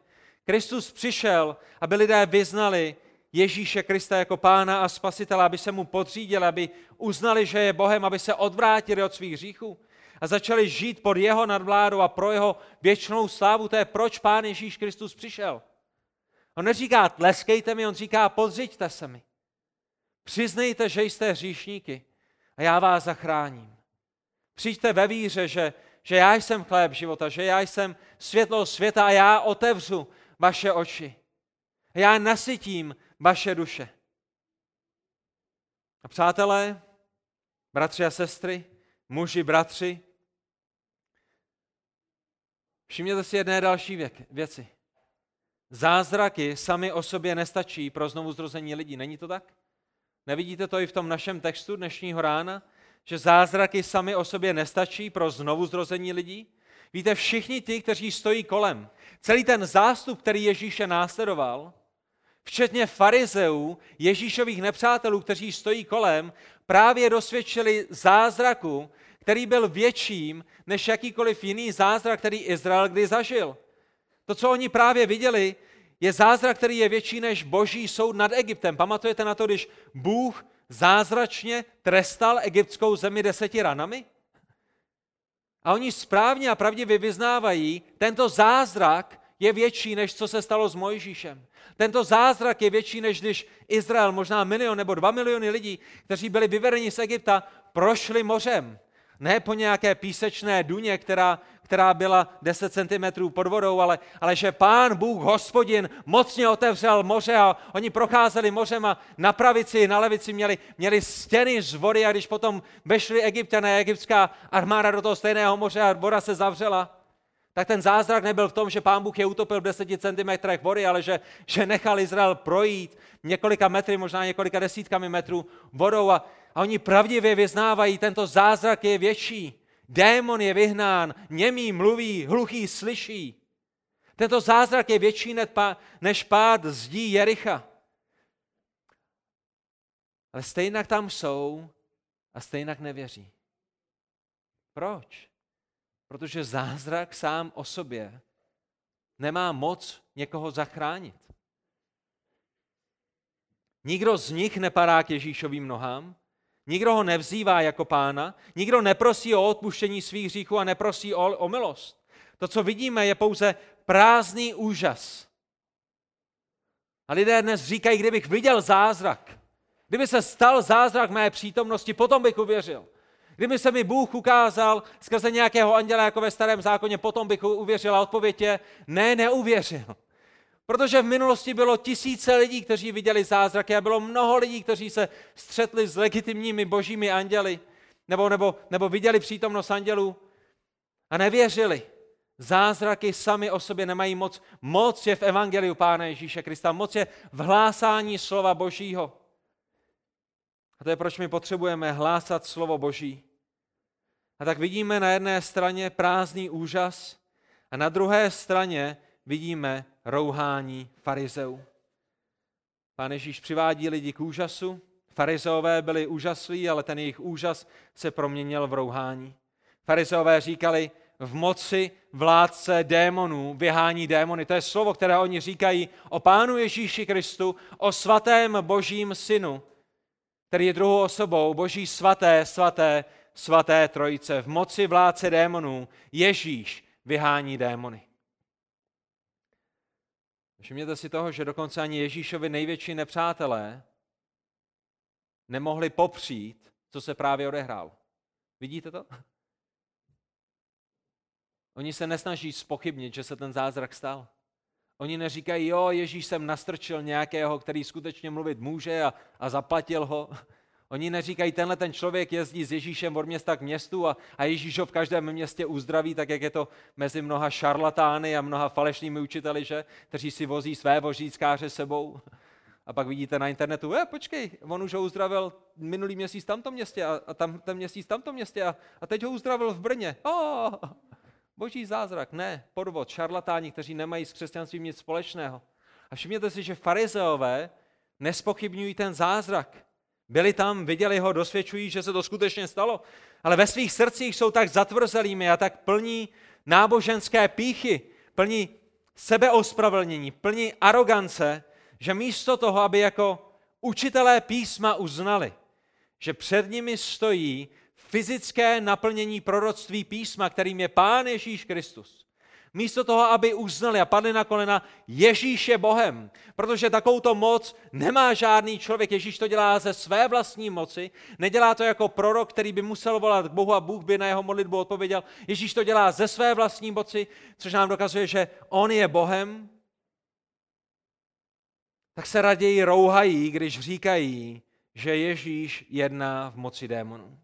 Kristus přišel, aby lidé vyznali Ježíše Krista jako pána a spasitele, aby se mu podřídili, aby uznali, že je Bohem, aby se odvrátili od svých hříchů a začali žít pod jeho nadvládou a pro jeho věčnou slávu. To je proč pán Ježíš Kristus přišel. On neříká tleskejte mi, on říká podřiďte se mi. Přiznejte, že jste hříšníky a já vás zachráním. Přijďte ve víře, že, že já jsem chléb života, že já jsem světlo světa a já otevřu vaše oči. Já nasytím vaše duše. A přátelé, bratři a sestry, muži, bratři, všimněte si jedné další věk, věci. Zázraky sami o sobě nestačí pro znovu zrození lidí. Není to tak? Nevidíte to i v tom našem textu dnešního rána? Že zázraky sami o sobě nestačí pro znovu zrození lidí? Víte, všichni ti, kteří stojí kolem, celý ten zástup, který Ježíše následoval, včetně farizeů, Ježíšových nepřátelů, kteří stojí kolem, právě dosvědčili zázraku, který byl větším než jakýkoliv jiný zázrak, který Izrael kdy zažil. To, co oni právě viděli, je zázrak, který je větší než boží soud nad Egyptem. Pamatujete na to, když Bůh zázračně trestal egyptskou zemi deseti ranami? A oni správně a pravdivě vyznávají, tento zázrak je větší, než co se stalo s Mojžíšem. Tento zázrak je větší, než když Izrael, možná milion nebo dva miliony lidí, kteří byli vyvedeni z Egypta, prošli mořem. Ne po nějaké písečné duně, která, která byla 10 cm pod vodou, ale, ale že pán Bůh, hospodin, mocně otevřel moře a oni procházeli mořem a na pravici na levici měli, měli stěny z vody a když potom vešli egyptiané, egyptská armáda do toho stejného moře a voda se zavřela, tak ten zázrak nebyl v tom, že pán Bůh je utopil v 10 cm vody, ale že, že nechal Izrael projít několika metry, možná několika desítkami metrů vodou a, a oni pravdivě vyznávají, tento zázrak je větší. Démon je vyhnán, němý mluví, hluchý slyší. Tento zázrak je větší než pád zdí Jericha. Ale stejnak tam jsou a stejnak nevěří. Proč? Protože zázrak sám o sobě nemá moc někoho zachránit. Nikdo z nich nepadá k Ježíšovým nohám, nikdo ho nevzývá jako pána, nikdo neprosí o odpuštění svých hříchů a neprosí o, o milost. To, co vidíme, je pouze prázdný úžas. A lidé dnes říkají, kdybych viděl zázrak, kdyby se stal zázrak mé přítomnosti, potom bych uvěřil. Kdyby se mi Bůh ukázal skrze nějakého anděla jako ve starém zákoně, potom bych uvěřil a odpověď je, ne, neuvěřil. Protože v minulosti bylo tisíce lidí, kteří viděli zázraky a bylo mnoho lidí, kteří se střetli s legitimními božími anděli nebo, nebo, nebo viděli přítomnost andělů a nevěřili. Zázraky sami o sobě nemají moc. Moc je v Evangeliu Pána Ježíše Krista. Moc je v hlásání slova Božího. A to je, proč my potřebujeme hlásat slovo Boží. A tak vidíme na jedné straně prázdný úžas a na druhé straně vidíme rouhání farizeů. Pán Ježíš přivádí lidi k úžasu. Farizeové byli úžaslí, ale ten jejich úžas se proměnil v rouhání. Farizeové říkali, v moci vládce démonů vyhání démony. To je slovo, které oni říkají o Pánu Ježíši Kristu, o svatém božím synu, který je druhou osobou, boží svaté, svaté, svaté trojice, v moci vládce démonů, Ježíš vyhání démony. Všimněte si toho, že dokonce ani Ježíšovi největší nepřátelé nemohli popřít, co se právě odehrálo. Vidíte to? Oni se nesnaží spochybnit, že se ten zázrak stal. Oni neříkají, jo, Ježíš jsem nastrčil nějakého, který skutečně mluvit může a, a zaplatil ho. Oni neříkají, tenhle ten člověk jezdí s Ježíšem od města k městu a, a Ježíš ho v každém městě uzdraví, tak jak je to mezi mnoha šarlatány a mnoha falešnými učiteli, že? kteří si vozí své vožíckáře sebou. A pak vidíte na internetu, e, počkej, on už ho uzdravil minulý měsíc v tamtom městě a, a tam, ten měsíc v tamtom městě a, a teď ho uzdravil v Brně. Oh, boží zázrak, ne, podvod, šarlatáni, kteří nemají s křesťanstvím nic společného. A všimněte si, že farizeové nespochybňují ten zázrak. Byli tam, viděli ho, dosvědčují, že se to skutečně stalo, ale ve svých srdcích jsou tak zatvrzelými a tak plní náboženské píchy, plní sebeospravedlnění, plní arogance, že místo toho, aby jako učitelé písma uznali, že před nimi stojí fyzické naplnění proroctví písma, kterým je Pán Ježíš Kristus, Místo toho, aby uznali a padli na kolena, Ježíš je Bohem, protože takovouto moc nemá žádný člověk. Ježíš to dělá ze své vlastní moci, nedělá to jako prorok, který by musel volat k Bohu a Bůh by na jeho modlitbu odpověděl. Ježíš to dělá ze své vlastní moci, což nám dokazuje, že on je Bohem. Tak se raději rouhají, když říkají, že Ježíš jedná v moci démonů.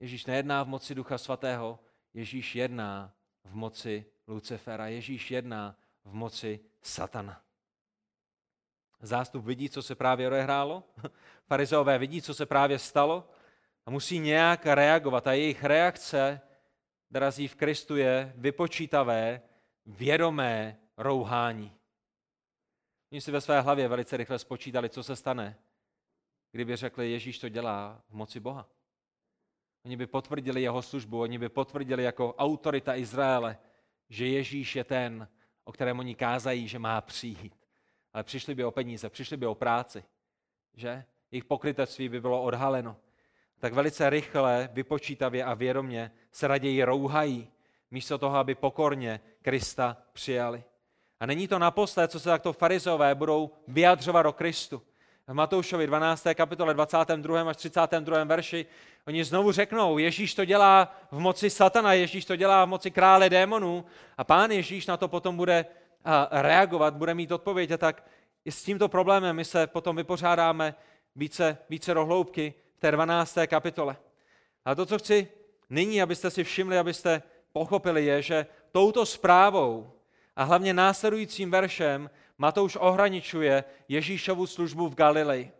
Ježíš nejedná v moci Ducha Svatého, Ježíš jedná v moci Lucifera. Ježíš jedná v moci satana. Zástup vidí, co se právě odehrálo, [laughs] farizeové vidí, co se právě stalo a musí nějak reagovat. A jejich reakce, drazí v Kristu, je vypočítavé, vědomé rouhání. Oni si ve své hlavě velice rychle spočítali, co se stane, kdyby řekli, Ježíš to dělá v moci Boha. Oni by potvrdili jeho službu, oni by potvrdili jako autorita Izraele, že Ježíš je ten, o kterém oni kázají, že má přijít. Ale přišli by o peníze, přišli by o práci, že? Jejich pokrytectví by bylo odhaleno. Tak velice rychle, vypočítavě a vědomě se raději rouhají, místo toho, aby pokorně Krista přijali. A není to naposled, co se takto farizové budou vyjadřovat o Kristu. V Matoušovi 12. kapitole 22. až 32. verši oni znovu řeknou, Ježíš to dělá v moci satana, Ježíš to dělá v moci krále démonů a pán Ježíš na to potom bude reagovat, bude mít odpověď a tak i s tímto problémem my se potom vypořádáme více, více rohloubky v té 12. kapitole. A to, co chci nyní, abyste si všimli, abyste pochopili, je, že touto zprávou a hlavně následujícím veršem Matouš ohraničuje Ježíšovu službu v Galileji.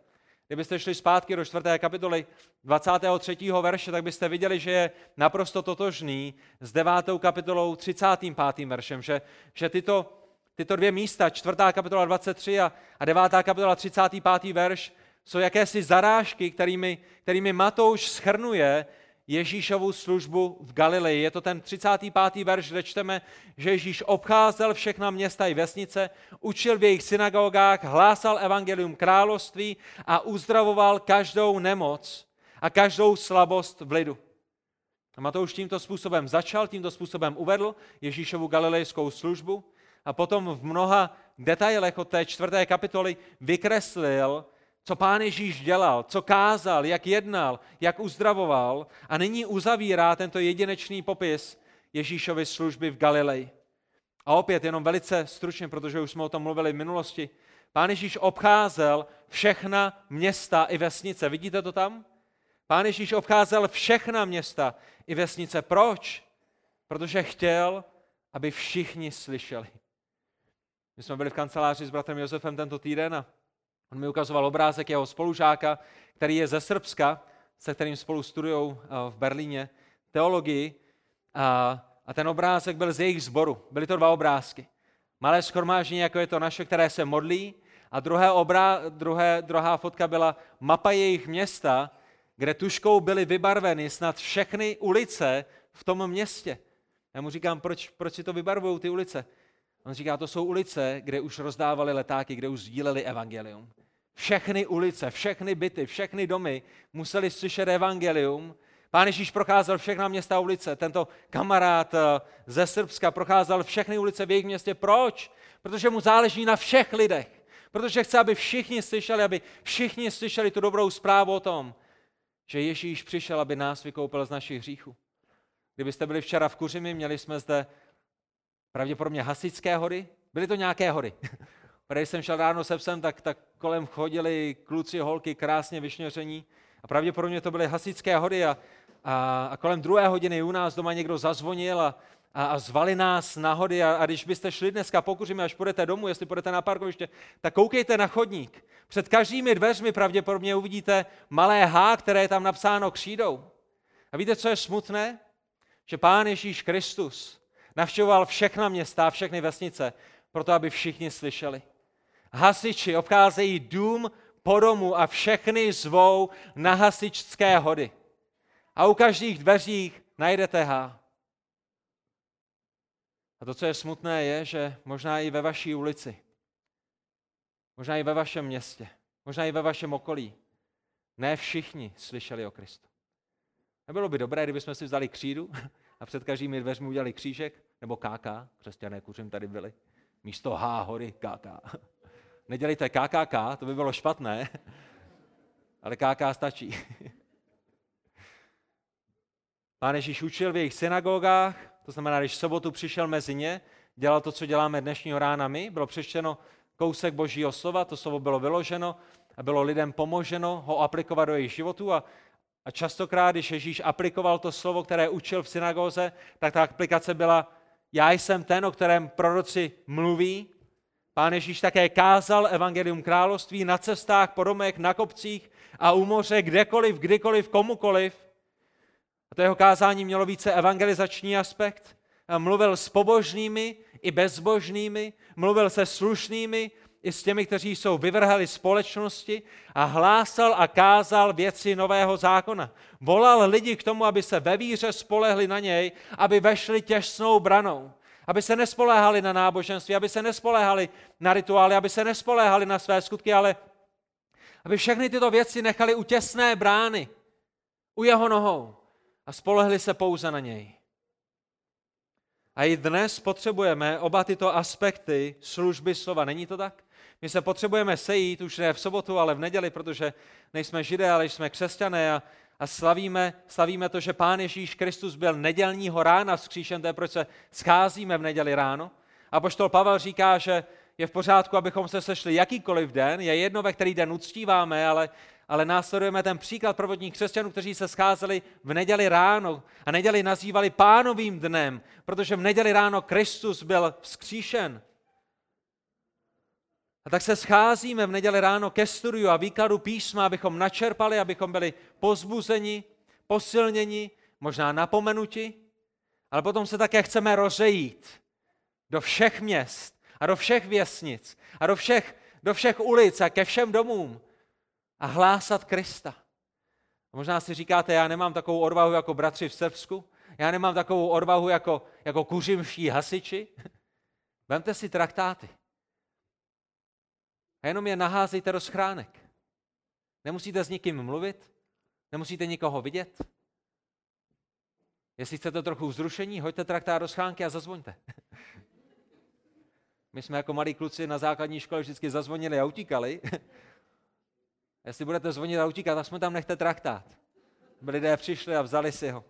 Kdybyste šli zpátky do 4. kapitoly 23. verše, tak byste viděli, že je naprosto totožný s 9. kapitolou 35. veršem, že, že tyto, tyto dvě místa, 4. kapitola 23 a, a 9. kapitola 35. verš, jsou jakési zarážky, kterými, kterými Matouš schrnuje Ježíšovu službu v Galileji. Je to ten 35. verš, kde čteme, že Ježíš obcházel všechna města i vesnice, učil v jejich synagogách, hlásal evangelium království a uzdravoval každou nemoc a každou slabost v lidu. A Matouš tímto způsobem začal, tímto způsobem uvedl Ježíšovu galilejskou službu a potom v mnoha detailech od té čtvrté kapitoly vykreslil co pán Ježíš dělal, co kázal, jak jednal, jak uzdravoval a nyní uzavírá tento jedinečný popis Ježíšovy služby v Galileji. A opět jenom velice stručně, protože už jsme o tom mluvili v minulosti. Pán Ježíš obcházel všechna města i vesnice. Vidíte to tam? Pán Ježíš obcházel všechna města i vesnice. Proč? Protože chtěl, aby všichni slyšeli. My jsme byli v kanceláři s bratrem Josefem tento týden a On mi ukazoval obrázek jeho spolužáka, který je ze Srbska, se kterým spolu studují eh, v Berlíně teologii. A, a ten obrázek byl z jejich sboru. Byly to dva obrázky. Malé schromáždění, jako je to naše, které se modlí, a druhé obrá, druhé, druhá fotka byla mapa jejich města, kde tuškou byly vybarveny snad všechny ulice v tom městě. Já mu říkám, proč, proč si to vybarvují ty ulice? On říká, to jsou ulice, kde už rozdávali letáky, kde už sdíleli evangelium. Všechny ulice, všechny byty, všechny domy museli slyšet evangelium. Pán Ježíš procházel všechna města a ulice. Tento kamarád eh, ze Srbska procházel všechny ulice v jejich městě. Proč? Protože mu záleží na všech lidech. Protože chce, aby všichni slyšeli, aby všichni slyšeli tu dobrou zprávu o tom, že Ježíš přišel, aby nás vykoupil z našich hříchů. Kdybyste byli včera v Kuřimi, měli jsme zde pravděpodobně hasičské hory. Byly to nějaké hory. [laughs] Když jsem šel ráno se psem, tak, tak kolem chodili kluci, holky, krásně vyšněření. A pravděpodobně to byly hasičské hory a, a, a kolem druhé hodiny u nás doma někdo zazvonil a, a, a zvali nás na hody a, a když byste šli dneska, pokuříme, až půjdete domů, jestli půjdete na parkoviště, tak koukejte na chodník. Před každými dveřmi pravděpodobně uvidíte malé H, které je tam napsáno křídou. A víte, co je smutné? Že Pán Ježíš Kristus navštěvoval všechna města, všechny vesnice, proto aby všichni slyšeli. Hasiči obcházejí dům po domu a všechny zvou na hasičské hody. A u každých dveřích najdete H. A to, co je smutné, je, že možná i ve vaší ulici, možná i ve vašem městě, možná i ve vašem okolí, ne všichni slyšeli o Kristu. Nebylo by dobré, kdybychom si vzali křídu a před každými dveřmi udělali křížek, nebo KK, křesťané kuřím tady byli, místo H, hory, KK. Nedělejte KKK, to by bylo špatné, [laughs] ale KK stačí. [laughs] Pán Ježíš učil v jejich synagogách, to znamená, když v sobotu přišel mezi ně, dělal to, co děláme dnešního rána my, bylo přečteno kousek božího slova, to slovo bylo vyloženo a bylo lidem pomoženo ho aplikovat do jejich životu a, a častokrát, když Ježíš aplikoval to slovo, které učil v synagoze, tak ta aplikace byla já jsem ten, o kterém proroci mluví, Pán Ježíš také kázal evangelium království na cestách, po domech, na kopcích a u moře, kdekoliv, kdykoliv, komukoliv. A to jeho kázání mělo více evangelizační aspekt. A mluvil s pobožnými i bezbožnými, mluvil se slušnými i s těmi, kteří jsou vyvrhali společnosti a hlásal a kázal věci nového zákona. Volal lidi k tomu, aby se ve víře spolehli na něj, aby vešli těsnou branou aby se nespoléhali na náboženství, aby se nespoléhali na rituály, aby se nespoléhali na své skutky, ale aby všechny tyto věci nechali u těsné brány, u jeho nohou a spolehli se pouze na něj. A i dnes potřebujeme oba tyto aspekty služby slova. Není to tak? My se potřebujeme sejít už ne v sobotu, ale v neděli, protože nejsme židé, ale jsme křesťané a a slavíme, slavíme to, že Pán Ježíš Kristus byl nedělního rána vzkříšen, to je proč se scházíme v neděli ráno. A poštol Pavel říká, že je v pořádku, abychom se sešli jakýkoliv den, je jedno, ve který den uctíváme, ale, ale následujeme ten příklad provodních křesťanů, kteří se scházeli v neděli ráno a neděli nazývali pánovým dnem, protože v neděli ráno Kristus byl vzkříšen. A tak se scházíme v neděli ráno ke studiu a výkladu písma, abychom načerpali, abychom byli pozbuzeni, posilněni, možná napomenuti, ale potom se také chceme rozejít do všech měst a do všech věsnic a do všech, do všech ulic a ke všem domům a hlásat Krista. A možná si říkáte, já nemám takovou odvahu jako bratři v Srbsku, já nemám takovou odvahu jako, jako kuřimští hasiči. [laughs] Vemte si traktáty. A jenom je naházejte do schránek. Nemusíte s nikým mluvit, nemusíte nikoho vidět. Jestli chcete trochu vzrušení, hoďte traktár do schránky a zazvoňte. [laughs] My jsme jako malí kluci na základní škole vždycky zazvonili a utíkali. [laughs] Jestli budete zvonit a utíkat, tak jsme tam nechte traktát. Lidé přišli a vzali si ho.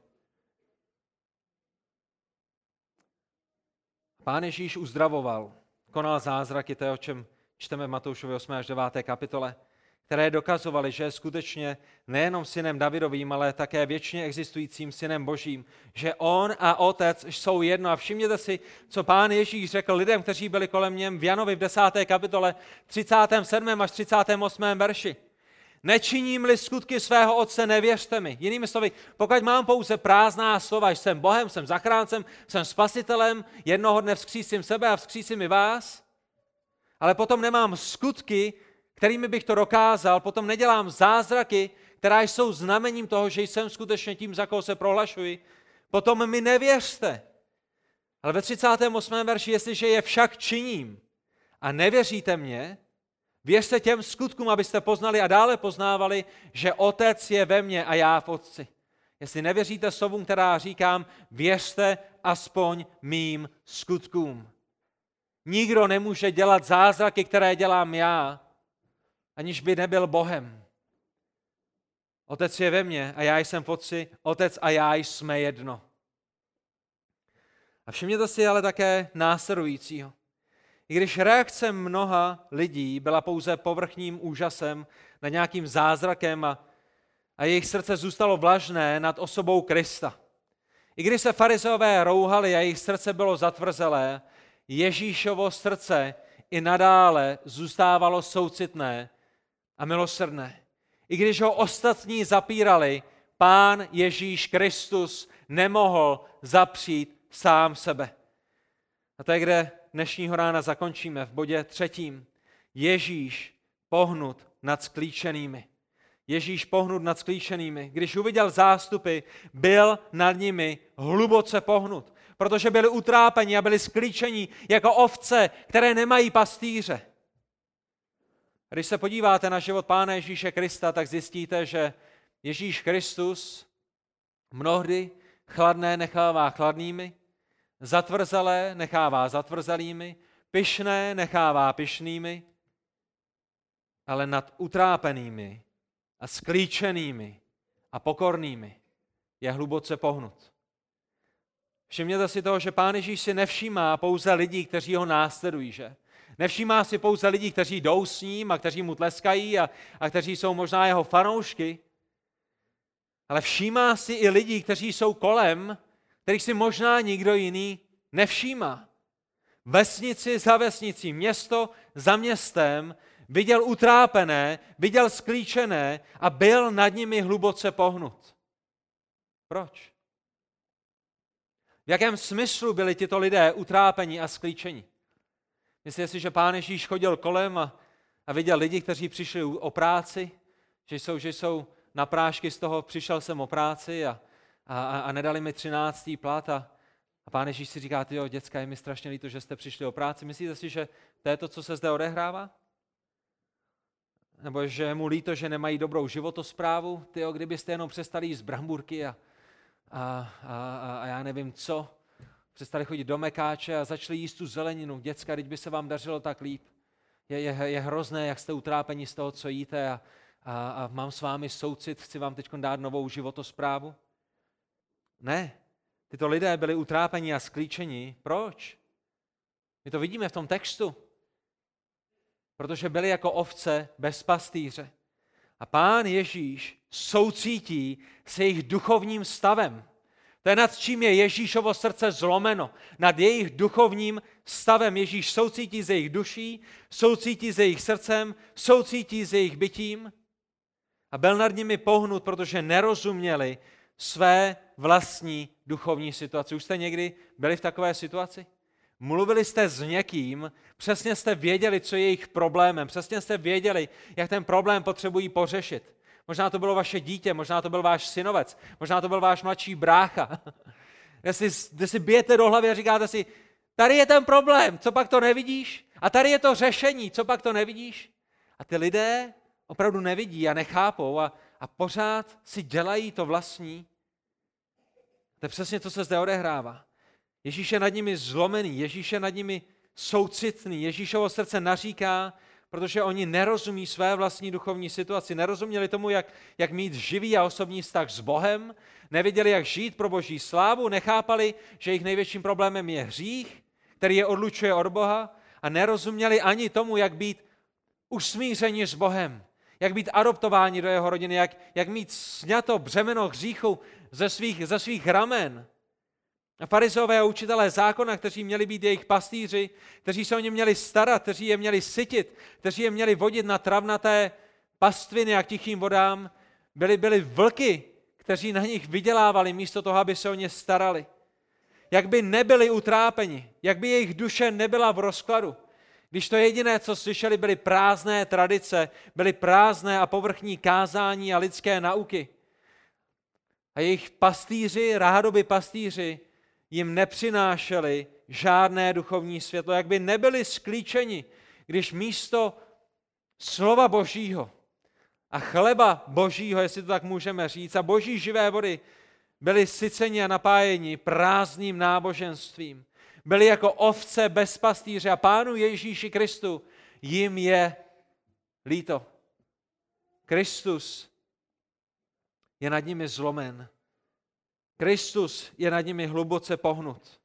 Pán Ježíš uzdravoval, konal zázraky, to je o čem čteme v Matoušově 8. až 9. kapitole, které dokazovaly, že je skutečně nejenom synem Davidovým, ale také věčně existujícím synem Božím, že on a otec jsou jedno. A všimněte si, co pán Ježíš řekl lidem, kteří byli kolem něm v Janovi v 10. kapitole 37. až 38. verši. Nečiním-li skutky svého otce, nevěřte mi. Jinými slovy, pokud mám pouze prázdná slova, jsem Bohem, jsem zachráncem, jsem spasitelem, jednoho dne vzkřísím sebe a vzkřísím i vás, ale potom nemám skutky, kterými bych to dokázal, potom nedělám zázraky, která jsou znamením toho, že jsem skutečně tím, za koho se prohlašuji, potom mi nevěřte. Ale ve 38. verši, jestliže je však činím a nevěříte mě, věřte těm skutkům, abyste poznali a dále poznávali, že Otec je ve mně a já v Otci. Jestli nevěříte slovům, která říkám, věřte aspoň mým skutkům. Nikdo nemůže dělat zázraky, které dělám já, aniž by nebyl Bohem. Otec je ve mně a já jsem v Otci, Otec a já jsme jedno. A všimněte si ale také následujícího. I když reakce mnoha lidí byla pouze povrchním úžasem nad nějakým zázrakem a, a jejich srdce zůstalo vlažné nad osobou Krista. I když se farizeové rouhali a jejich srdce bylo zatvrzelé, Ježíšovo srdce i nadále zůstávalo soucitné a milosrdné. I když ho ostatní zapírali, pán Ježíš Kristus nemohl zapřít sám sebe. A to je, kde dnešního rána zakončíme v bodě třetím. Ježíš pohnut nad sklíčenými. Ježíš pohnut nad sklíčenými. Když uviděl zástupy, byl nad nimi hluboce pohnut protože byli utrápeni a byli sklíčení jako ovce, které nemají pastýře. Když se podíváte na život Pána Ježíše Krista, tak zjistíte, že Ježíš Kristus mnohdy chladné nechává chladnými, zatvrzelé nechává zatvrzelými, pyšné nechává pyšnými, ale nad utrápenými a sklíčenými a pokornými je hluboce pohnut. Všimněte si toho, že Pán Ježíš si nevšímá pouze lidí, kteří ho následují, že? Nevšímá si pouze lidí, kteří jdou s ním a kteří mu tleskají a, a kteří jsou možná jeho fanoušky, ale všímá si i lidí, kteří jsou kolem, kterých si možná nikdo jiný nevšímá. vesnici za vesnicí, město za městem, viděl utrápené, viděl sklíčené a byl nad nimi hluboce pohnut. Proč? V jakém smyslu byli tito lidé utrápení a sklíčení? Myslíte si, že pán Ježíš chodil kolem a, a viděl lidi, kteří přišli o práci, že jsou, že jsou na prášky z toho, přišel jsem o práci a, a, a nedali mi třináctý plat a, a pán Ježíš si říká, jo, děcka, je mi strašně líto, že jste přišli o práci. Myslíte si, že to je to, co se zde odehrává? Nebo že je mu líto, že nemají dobrou životosprávu? Ty, kdybyste jenom přestali jíst bramburky a, a, a, a já nevím co, přestali chodit do mekáče a začali jíst tu zeleninu. Děcka, teď by se vám dařilo tak líp. Je, je, je hrozné, jak jste utrápeni z toho, co jíte a, a, a mám s vámi soucit, chci vám teď dát novou životosprávu. Ne, tyto lidé byli utrápeni a sklíčeni. Proč? My to vidíme v tom textu. Protože byli jako ovce bez pastýře. A pán Ježíš soucítí s jejich duchovním stavem. To je nad čím je Ježíšovo srdce zlomeno. Nad jejich duchovním stavem Ježíš soucítí s jejich duší, soucítí s jejich srdcem, soucítí s jejich bytím a byl nad nimi pohnut, protože nerozuměli své vlastní duchovní situaci. Už jste někdy byli v takové situaci? Mluvili jste s někým, přesně jste věděli, co je jejich problémem, přesně jste věděli, jak ten problém potřebují pořešit. Možná to bylo vaše dítě, možná to byl váš synovec, možná to byl váš mladší brácha. [laughs] Kde si, kde si bijete do hlavy a říkáte si, tady je ten problém, co pak to nevidíš? A tady je to řešení, co pak to nevidíš? A ty lidé opravdu nevidí a nechápou a, a pořád si dělají to vlastní. To je přesně to, co se zde odehrává. Ježíš je nad nimi zlomený, Ježíš je nad nimi soucitný, Ježíšovo srdce naříká, protože oni nerozumí své vlastní duchovní situaci, nerozuměli tomu, jak, jak mít živý a osobní vztah s Bohem, nevěděli, jak žít pro boží slávu, nechápali, že jejich největším problémem je hřích, který je odlučuje od Boha a nerozuměli ani tomu, jak být usmíření s Bohem, jak být adoptováni do jeho rodiny, jak, jak mít sněto břemeno hříchu ze svých, ze svých ramen. A farizové a učitelé zákona, kteří měli být jejich pastýři, kteří se o ně měli starat, kteří je měli sytit, kteří je měli vodit na travnaté pastviny a k tichým vodám, byli, byli vlky, kteří na nich vydělávali místo toho, aby se o ně starali. Jak by nebyli utrápeni, jak by jejich duše nebyla v rozkladu, když to jediné, co slyšeli, byly prázdné tradice, byly prázdné a povrchní kázání a lidské nauky. A jejich pastýři, rádoby pastýři, jim nepřinášeli žádné duchovní světlo, jak by nebyli sklíčeni, když místo slova božího a chleba božího, jestli to tak můžeme říct, a boží živé vody byli syceni a napájeni prázdným náboženstvím. Byli jako ovce bez pastýře a pánu Ježíši Kristu jim je líto. Kristus je nad nimi zlomen Kristus je nad nimi hluboce pohnut.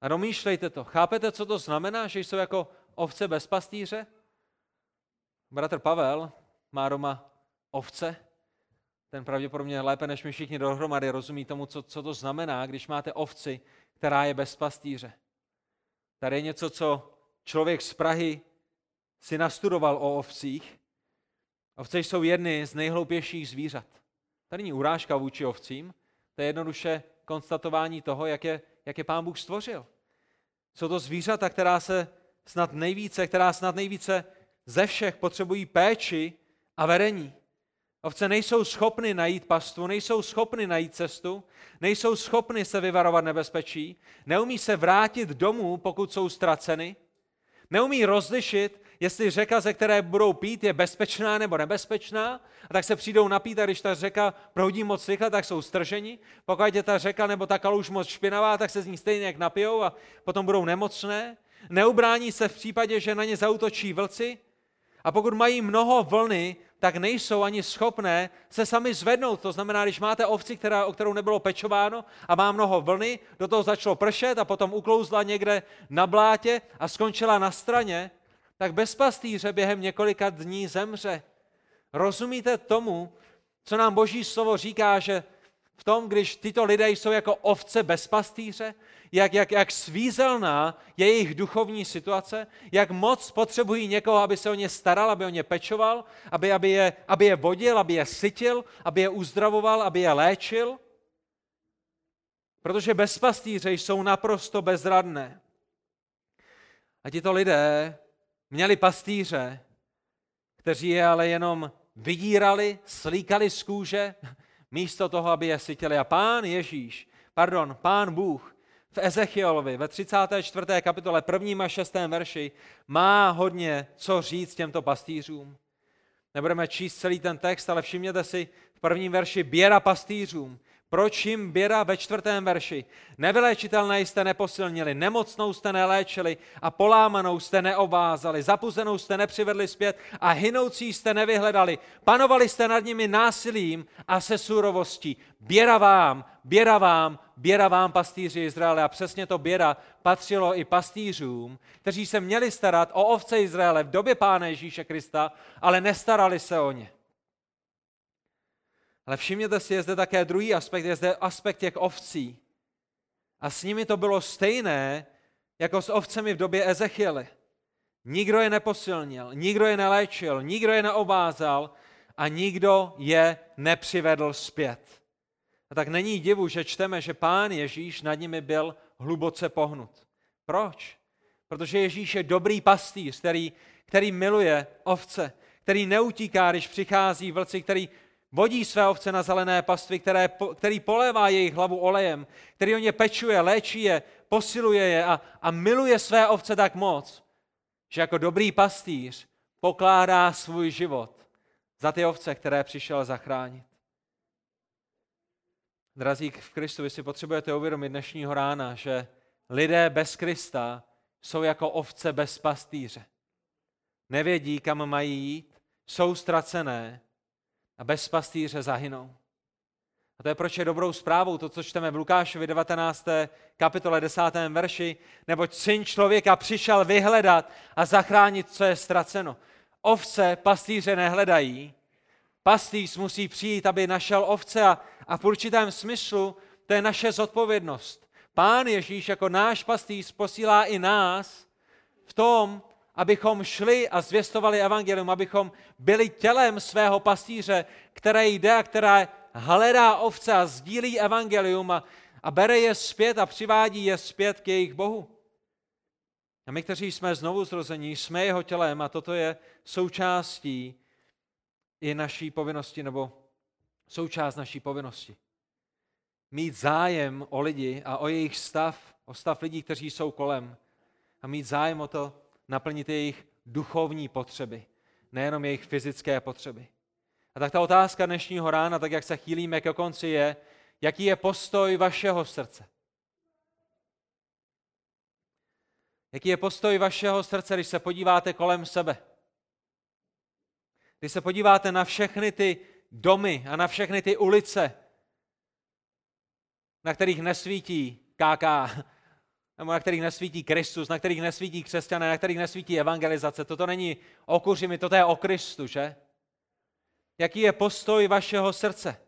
A domýšlejte to. Chápete, co to znamená, že jsou jako ovce bez pastýře? Bratr Pavel má doma ovce. Ten pravděpodobně lépe než my všichni dohromady rozumí tomu, co, co to znamená, když máte ovci, která je bez pastýře. Tady je něco, co člověk z Prahy si nastudoval o ovcích. Ovce jsou jedny z nejhloupějších zvířat. Tady není urážka vůči ovcím, to je jednoduše konstatování toho, jak je, jak je Pán Bůh stvořil. Jsou to zvířata, která se snad nejvíce, která snad nejvíce ze všech potřebují péči a vedení. Ovce nejsou schopny najít pastvu, nejsou schopny najít cestu, nejsou schopny se vyvarovat nebezpečí, neumí se vrátit domů, pokud jsou ztraceny, neumí rozlišit, jestli řeka, ze které budou pít, je bezpečná nebo nebezpečná, a tak se přijdou napít a když ta řeka proudí moc rychle, tak jsou strženi. Pokud je ta řeka nebo ta kaluž moc špinavá, tak se z ní stejně jak napijou a potom budou nemocné. Neubrání se v případě, že na ně zautočí vlci. A pokud mají mnoho vlny, tak nejsou ani schopné se sami zvednout. To znamená, když máte ovci, která, o kterou nebylo pečováno a má mnoho vlny, do toho začalo pršet a potom uklouzla někde na blátě a skončila na straně, tak bez pastýře během několika dní zemře. Rozumíte tomu, co nám Boží slovo říká, že v tom, když tyto lidé jsou jako ovce bez pastýře, jak, jak, jak svízelná je jejich duchovní situace, jak moc potřebují někoho, aby se o ně staral, aby o ně pečoval, aby, aby, je, aby je vodil, aby je sytil, aby je uzdravoval, aby je léčil. Protože bez pastýře jsou naprosto bezradné. A tito lidé měli pastýře, kteří je ale jenom vydírali, slíkali z kůže, [laughs] místo toho, aby je sytili. A pán Ježíš, pardon, pán Bůh v Ezechielovi ve 34. kapitole 1. a 6. verši má hodně co říct těmto pastýřům. Nebudeme číst celý ten text, ale všimněte si v prvním verši běra pastýřům. Proč jim běra ve čtvrtém verši? Nevyléčitelné jste neposilnili, nemocnou jste neléčili a polámanou jste neobvázali, zapuzenou jste nepřivedli zpět a hynoucí jste nevyhledali. Panovali jste nad nimi násilím a se surovostí. Běra vám, běra vám, běra vám, pastýři Izraele. A přesně to běra patřilo i pastýřům, kteří se měli starat o ovce Izraele v době Pána Ježíše Krista, ale nestarali se o ně. Ale všimněte si, je zde také druhý aspekt, je zde aspekt těch ovcí. A s nimi to bylo stejné, jako s ovcemi v době Ezechiely. Nikdo je neposilnil, nikdo je neléčil, nikdo je neobázal a nikdo je nepřivedl zpět. A tak není divu, že čteme, že pán Ježíš nad nimi byl hluboce pohnut. Proč? Protože Ježíš je dobrý pastýř, který, který miluje ovce, který neutíká, když přichází vlci, který Vodí své ovce na zelené pastvy, které, který polévá jejich hlavu olejem, který o ně pečuje, léčí je, posiluje je a, a miluje své ovce tak moc, že jako dobrý pastýř pokládá svůj život za ty ovce, které přišel zachránit. Drazí v Kristu, vy si potřebujete uvědomit dnešního rána, že lidé bez Krista jsou jako ovce bez pastýře. Nevědí, kam mají jít, jsou ztracené a bez pastýře zahynou. A to je proč je dobrou zprávou to, co čteme v Lukášovi 19. kapitole 10. verši, neboť syn člověka přišel vyhledat a zachránit, co je ztraceno. Ovce pastýře nehledají, pastýř musí přijít, aby našel ovce a, a v určitém smyslu to je naše zodpovědnost. Pán Ježíš jako náš pastýř posílá i nás v tom, abychom šli a zvěstovali evangelium, abychom byli tělem svého pastýře, které jde a která hledá ovce a sdílí evangelium a, a bere je zpět a přivádí je zpět k jejich Bohu. A my, kteří jsme znovu zrození, jsme jeho tělem a toto je součástí i naší povinnosti, nebo součást naší povinnosti. Mít zájem o lidi a o jejich stav, o stav lidí, kteří jsou kolem. A mít zájem o to, naplnit jejich duchovní potřeby, nejenom jejich fyzické potřeby. A tak ta otázka dnešního rána, tak jak se chýlíme ke konci, je, jaký je postoj vašeho srdce. Jaký je postoj vašeho srdce, když se podíváte kolem sebe? Když se podíváte na všechny ty domy a na všechny ty ulice, na kterých nesvítí KK, nebo na kterých nesvítí Kristus, na kterých nesvítí křesťané, na kterých nesvítí evangelizace. Toto není o kuřimi, toto je o Kristu, že? Jaký je postoj vašeho srdce?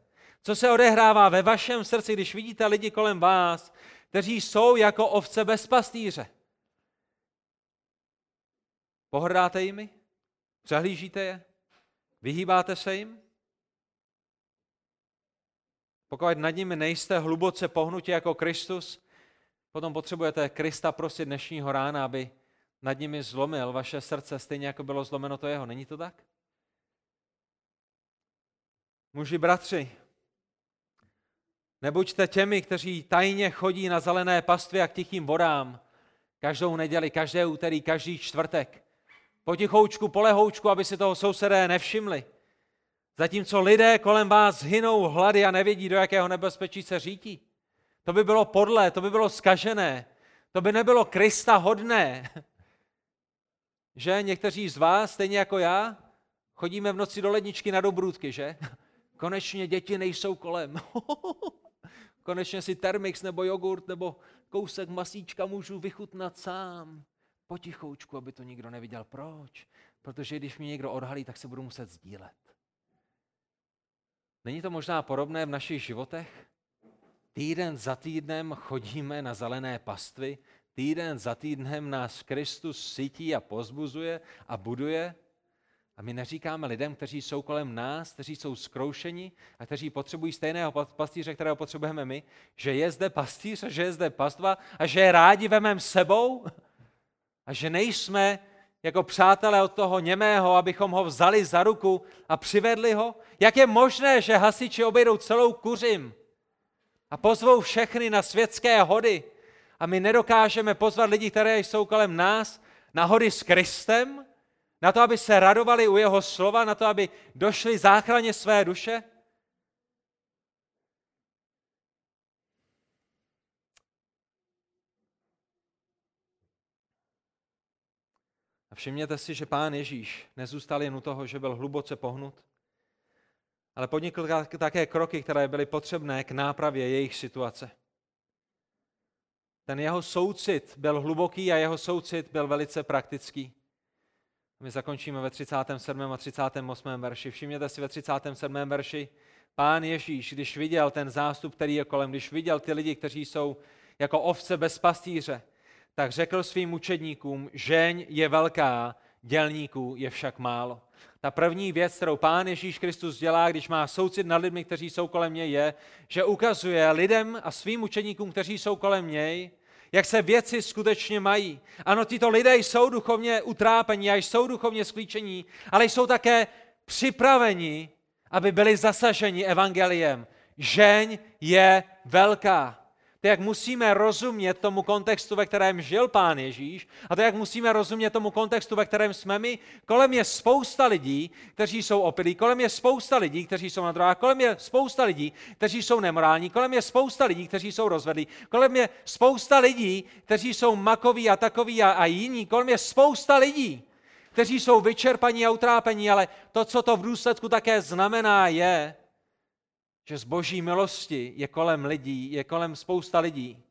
Co se odehrává ve vašem srdci, když vidíte lidi kolem vás, kteří jsou jako ovce bez pastýře? Pohrdáte jimi? Přehlížíte je? Vyhýbáte se jim? Pokud nad nimi nejste hluboce pohnutí jako Kristus, Potom potřebujete Krista prosit dnešního rána, aby nad nimi zlomil vaše srdce, stejně jako bylo zlomeno to jeho. Není to tak? Muži, bratři, nebuďte těmi, kteří tajně chodí na zelené pastvě a k tichým vodám každou neděli, každé úterý, každý čtvrtek. Potichoučku, polehoučku, aby si toho sousedé nevšimli. Zatímco lidé kolem vás hynou hlady a nevědí, do jakého nebezpečí se řítí. To by bylo podlé, to by bylo skažené, to by nebylo Krista hodné. Že někteří z vás, stejně jako já, chodíme v noci do ledničky na dobrůdky, že? Konečně děti nejsou kolem. [laughs] Konečně si termix nebo jogurt nebo kousek masíčka můžu vychutnat sám. Potichoučku, aby to nikdo neviděl. Proč? Protože když mě někdo odhalí, tak se budu muset sdílet. Není to možná podobné v našich životech? Týden za týdnem chodíme na zelené pastvy, týden za týdnem nás Kristus sytí a pozbuzuje a buduje. A my neříkáme lidem, kteří jsou kolem nás, kteří jsou zkroušeni a kteří potřebují stejného pastýře, kterého potřebujeme my, že je zde pastýř a že je zde pastva a že je rádi vemem sebou a že nejsme jako přátelé od toho němého, abychom ho vzali za ruku a přivedli ho? Jak je možné, že hasiči obejdou celou kuřim a pozvou všechny na světské hody a my nedokážeme pozvat lidi, které jsou kolem nás, na hody s Kristem, na to, aby se radovali u jeho slova, na to, aby došli záchraně své duše? A všimněte si, že pán Ježíš nezůstal jen u toho, že byl hluboce pohnut, ale podnikl také kroky, které byly potřebné k nápravě jejich situace. Ten jeho soucit byl hluboký a jeho soucit byl velice praktický. My zakončíme ve 37. a 38. verši. Všimněte si ve 37. verši, pán Ježíš, když viděl ten zástup, který je kolem, když viděl ty lidi, kteří jsou jako ovce bez pastýře, tak řekl svým učedníkům, žeň je velká, dělníků je však málo. Ta první věc, kterou Pán Ježíš Kristus dělá, když má soucit nad lidmi, kteří jsou kolem něj, je, že ukazuje lidem a svým učeníkům, kteří jsou kolem něj, jak se věci skutečně mají. Ano, tyto lidé jsou duchovně utrápení a jsou duchovně sklíčení, ale jsou také připraveni, aby byli zasaženi evangeliem. Žeň je velká. To, jak musíme rozumět tomu kontextu, ve kterém žil Pán Ježíš, a to, jak musíme rozumět tomu kontextu, ve kterém jsme my. Kolem je spousta lidí, kteří jsou opilí, kolem je spousta lidí, kteří jsou na drogách, kolem je spousta lidí, kteří jsou nemorální, kolem je spousta lidí, kteří jsou rozvedlí, kolem je spousta lidí, kteří jsou makoví a takoví a, a jiní, kolem je spousta lidí, kteří jsou vyčerpaní a utrápení, ale to, co to v důsledku také znamená, je, že z boží milosti je kolem lidí, je kolem spousta lidí,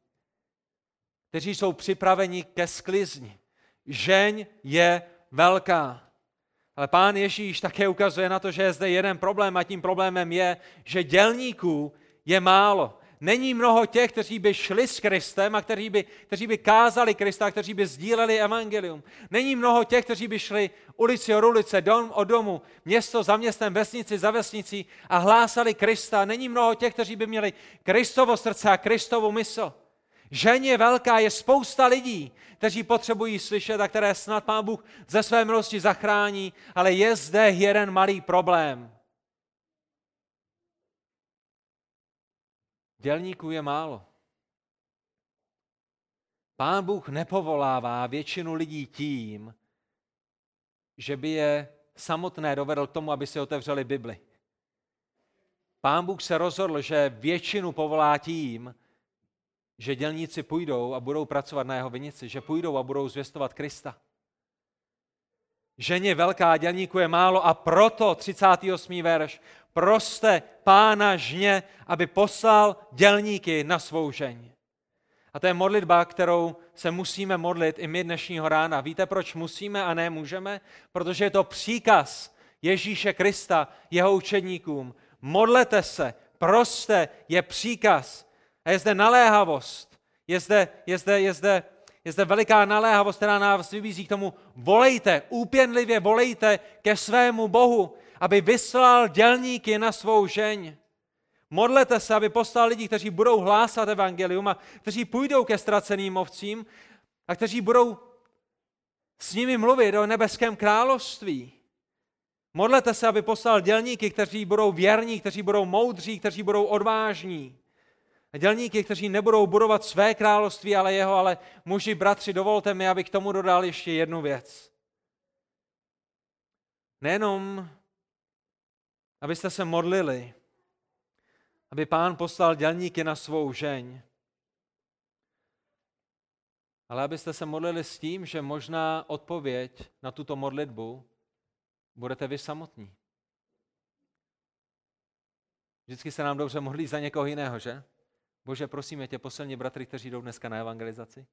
kteří jsou připraveni ke sklizni. Žeň je velká. Ale pán Ježíš také ukazuje na to, že je zde jeden problém a tím problémem je, že dělníků je málo. Není mnoho těch, kteří by šli s Kristem a kteří by, kteří by kázali Krista, kteří by sdíleli evangelium. Není mnoho těch, kteří by šli ulici od ulice, dom od domu, město za městem, vesnici za vesnicí a hlásali Krista. Není mnoho těch, kteří by měli Kristovo srdce a Kristovu mysl. Ženě velká je spousta lidí, kteří potřebují slyšet a které snad Pán Bůh ze své milosti zachrání, ale je zde jeden malý problém. Dělníků je málo. Pán Bůh nepovolává většinu lidí tím, že by je samotné dovedl k tomu, aby si otevřeli Bibli. Pán Bůh se rozhodl, že většinu povolá tím, že dělníci půjdou a budou pracovat na jeho vinici, že půjdou a budou zvěstovat Krista. Ženě velká dělníku je málo a proto 38. verš proste pána žně, aby poslal dělníky na svou žeň. A to je modlitba, kterou se musíme modlit i my dnešního rána. Víte, proč musíme a ne můžeme? Protože je to příkaz Ježíše Krista, jeho učedníkům. Modlete se, proste, je příkaz. A je zde naléhavost. Je zde, je zde, je zde, je zde veliká naléhavost, která nás vybízí k tomu, volejte, úpěnlivě volejte ke svému Bohu aby vyslal dělníky na svou žeň. Modlete se, aby poslal lidi, kteří budou hlásat evangelium a kteří půjdou ke ztraceným ovcím a kteří budou s nimi mluvit o nebeském království. Modlete se, aby poslal dělníky, kteří budou věrní, kteří budou moudří, kteří budou odvážní. Dělníky, kteří nebudou budovat své království, ale jeho, ale muži, bratři, dovolte mi, abych k tomu dodal ještě jednu věc. Nejenom abyste se modlili, aby pán poslal dělníky na svou žeň, ale abyste se modlili s tím, že možná odpověď na tuto modlitbu budete vy samotní. Vždycky se nám dobře modlí za někoho jiného, že? Bože, prosím tě, posilně bratry, kteří jdou dneska na evangelizaci.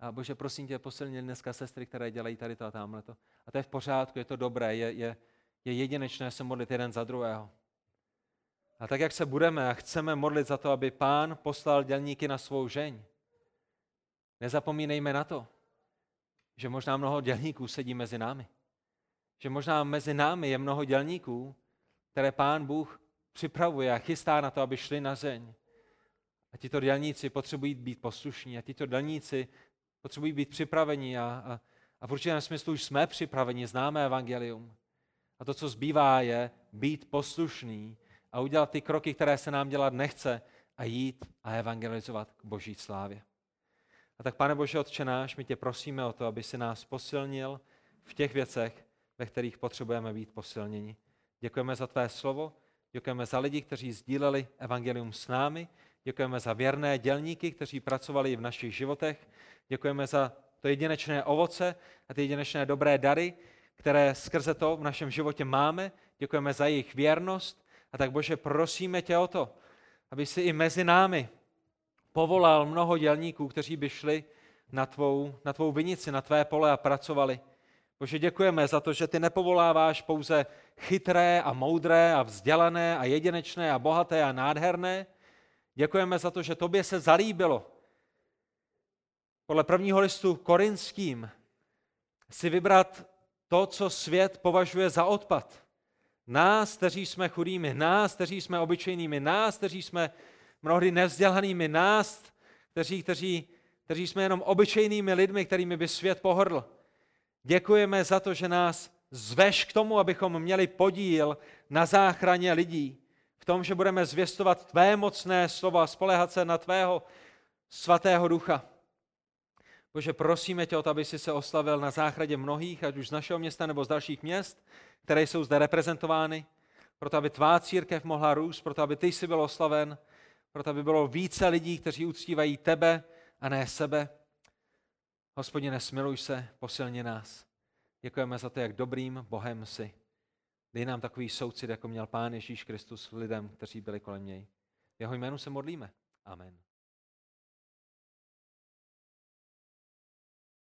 A Bože, prosím tě, posilně dneska sestry, které dělají tady to a tamhle to. A to je v pořádku, je to dobré, je, je, je jedinečné se modlit jeden za druhého. A tak, jak se budeme a chceme modlit za to, aby pán poslal dělníky na svou žeň, nezapomínejme na to, že možná mnoho dělníků sedí mezi námi. Že možná mezi námi je mnoho dělníků, které pán Bůh připravuje a chystá na to, aby šli na zeň. A tito dělníci potřebují být poslušní a tito dělníci potřebují být připraveni a, a, a v určitém smyslu už jsme připraveni, známe evangelium. A to, co zbývá, je být poslušný a udělat ty kroky, které se nám dělat nechce a jít a evangelizovat k boží slávě. A tak, pane Bože, Otče náš, my tě prosíme o to, aby si nás posilnil v těch věcech, ve kterých potřebujeme být posilněni. Děkujeme za tvé slovo, děkujeme za lidi, kteří sdíleli evangelium s námi, děkujeme za věrné dělníky, kteří pracovali v našich životech, děkujeme za to jedinečné ovoce a ty jedinečné dobré dary, které skrze to v našem životě máme. Děkujeme za jejich věrnost a tak Bože, prosíme tě o to, aby si i mezi námi povolal mnoho dělníků, kteří by šli na tvou, na tvou vinici, na tvé pole a pracovali. Bože, děkujeme za to, že ty nepovoláváš pouze chytré a moudré a vzdělané a jedinečné a bohaté a nádherné. Děkujeme za to, že tobě se zalíbilo. Podle prvního listu korinským si vybrat to, co svět považuje za odpad. Nás, kteří jsme chudými, nás, kteří jsme obyčejnými, nás, kteří jsme mnohdy nevzdělanými, nás, kteří, kteří, kteří jsme jenom obyčejnými lidmi, kterými by svět pohrdl. Děkujeme za to, že nás zveš k tomu, abychom měli podíl na záchraně lidí. V tom, že budeme zvěstovat tvé mocné slova spolehat se na tvého svatého ducha. Bože, prosíme tě o to, aby jsi se oslavil na záchradě mnohých, ať už z našeho města nebo z dalších měst, které jsou zde reprezentovány, proto aby tvá církev mohla růst, proto aby ty jsi byl oslaven, proto aby bylo více lidí, kteří uctívají tebe a ne sebe. Hospodine, smiluj se, posilně nás. Děkujeme za to, jak dobrým Bohem jsi. Dej nám takový soucit, jako měl Pán Ježíš Kristus lidem, kteří byli kolem něj. V jeho jménu se modlíme. Amen.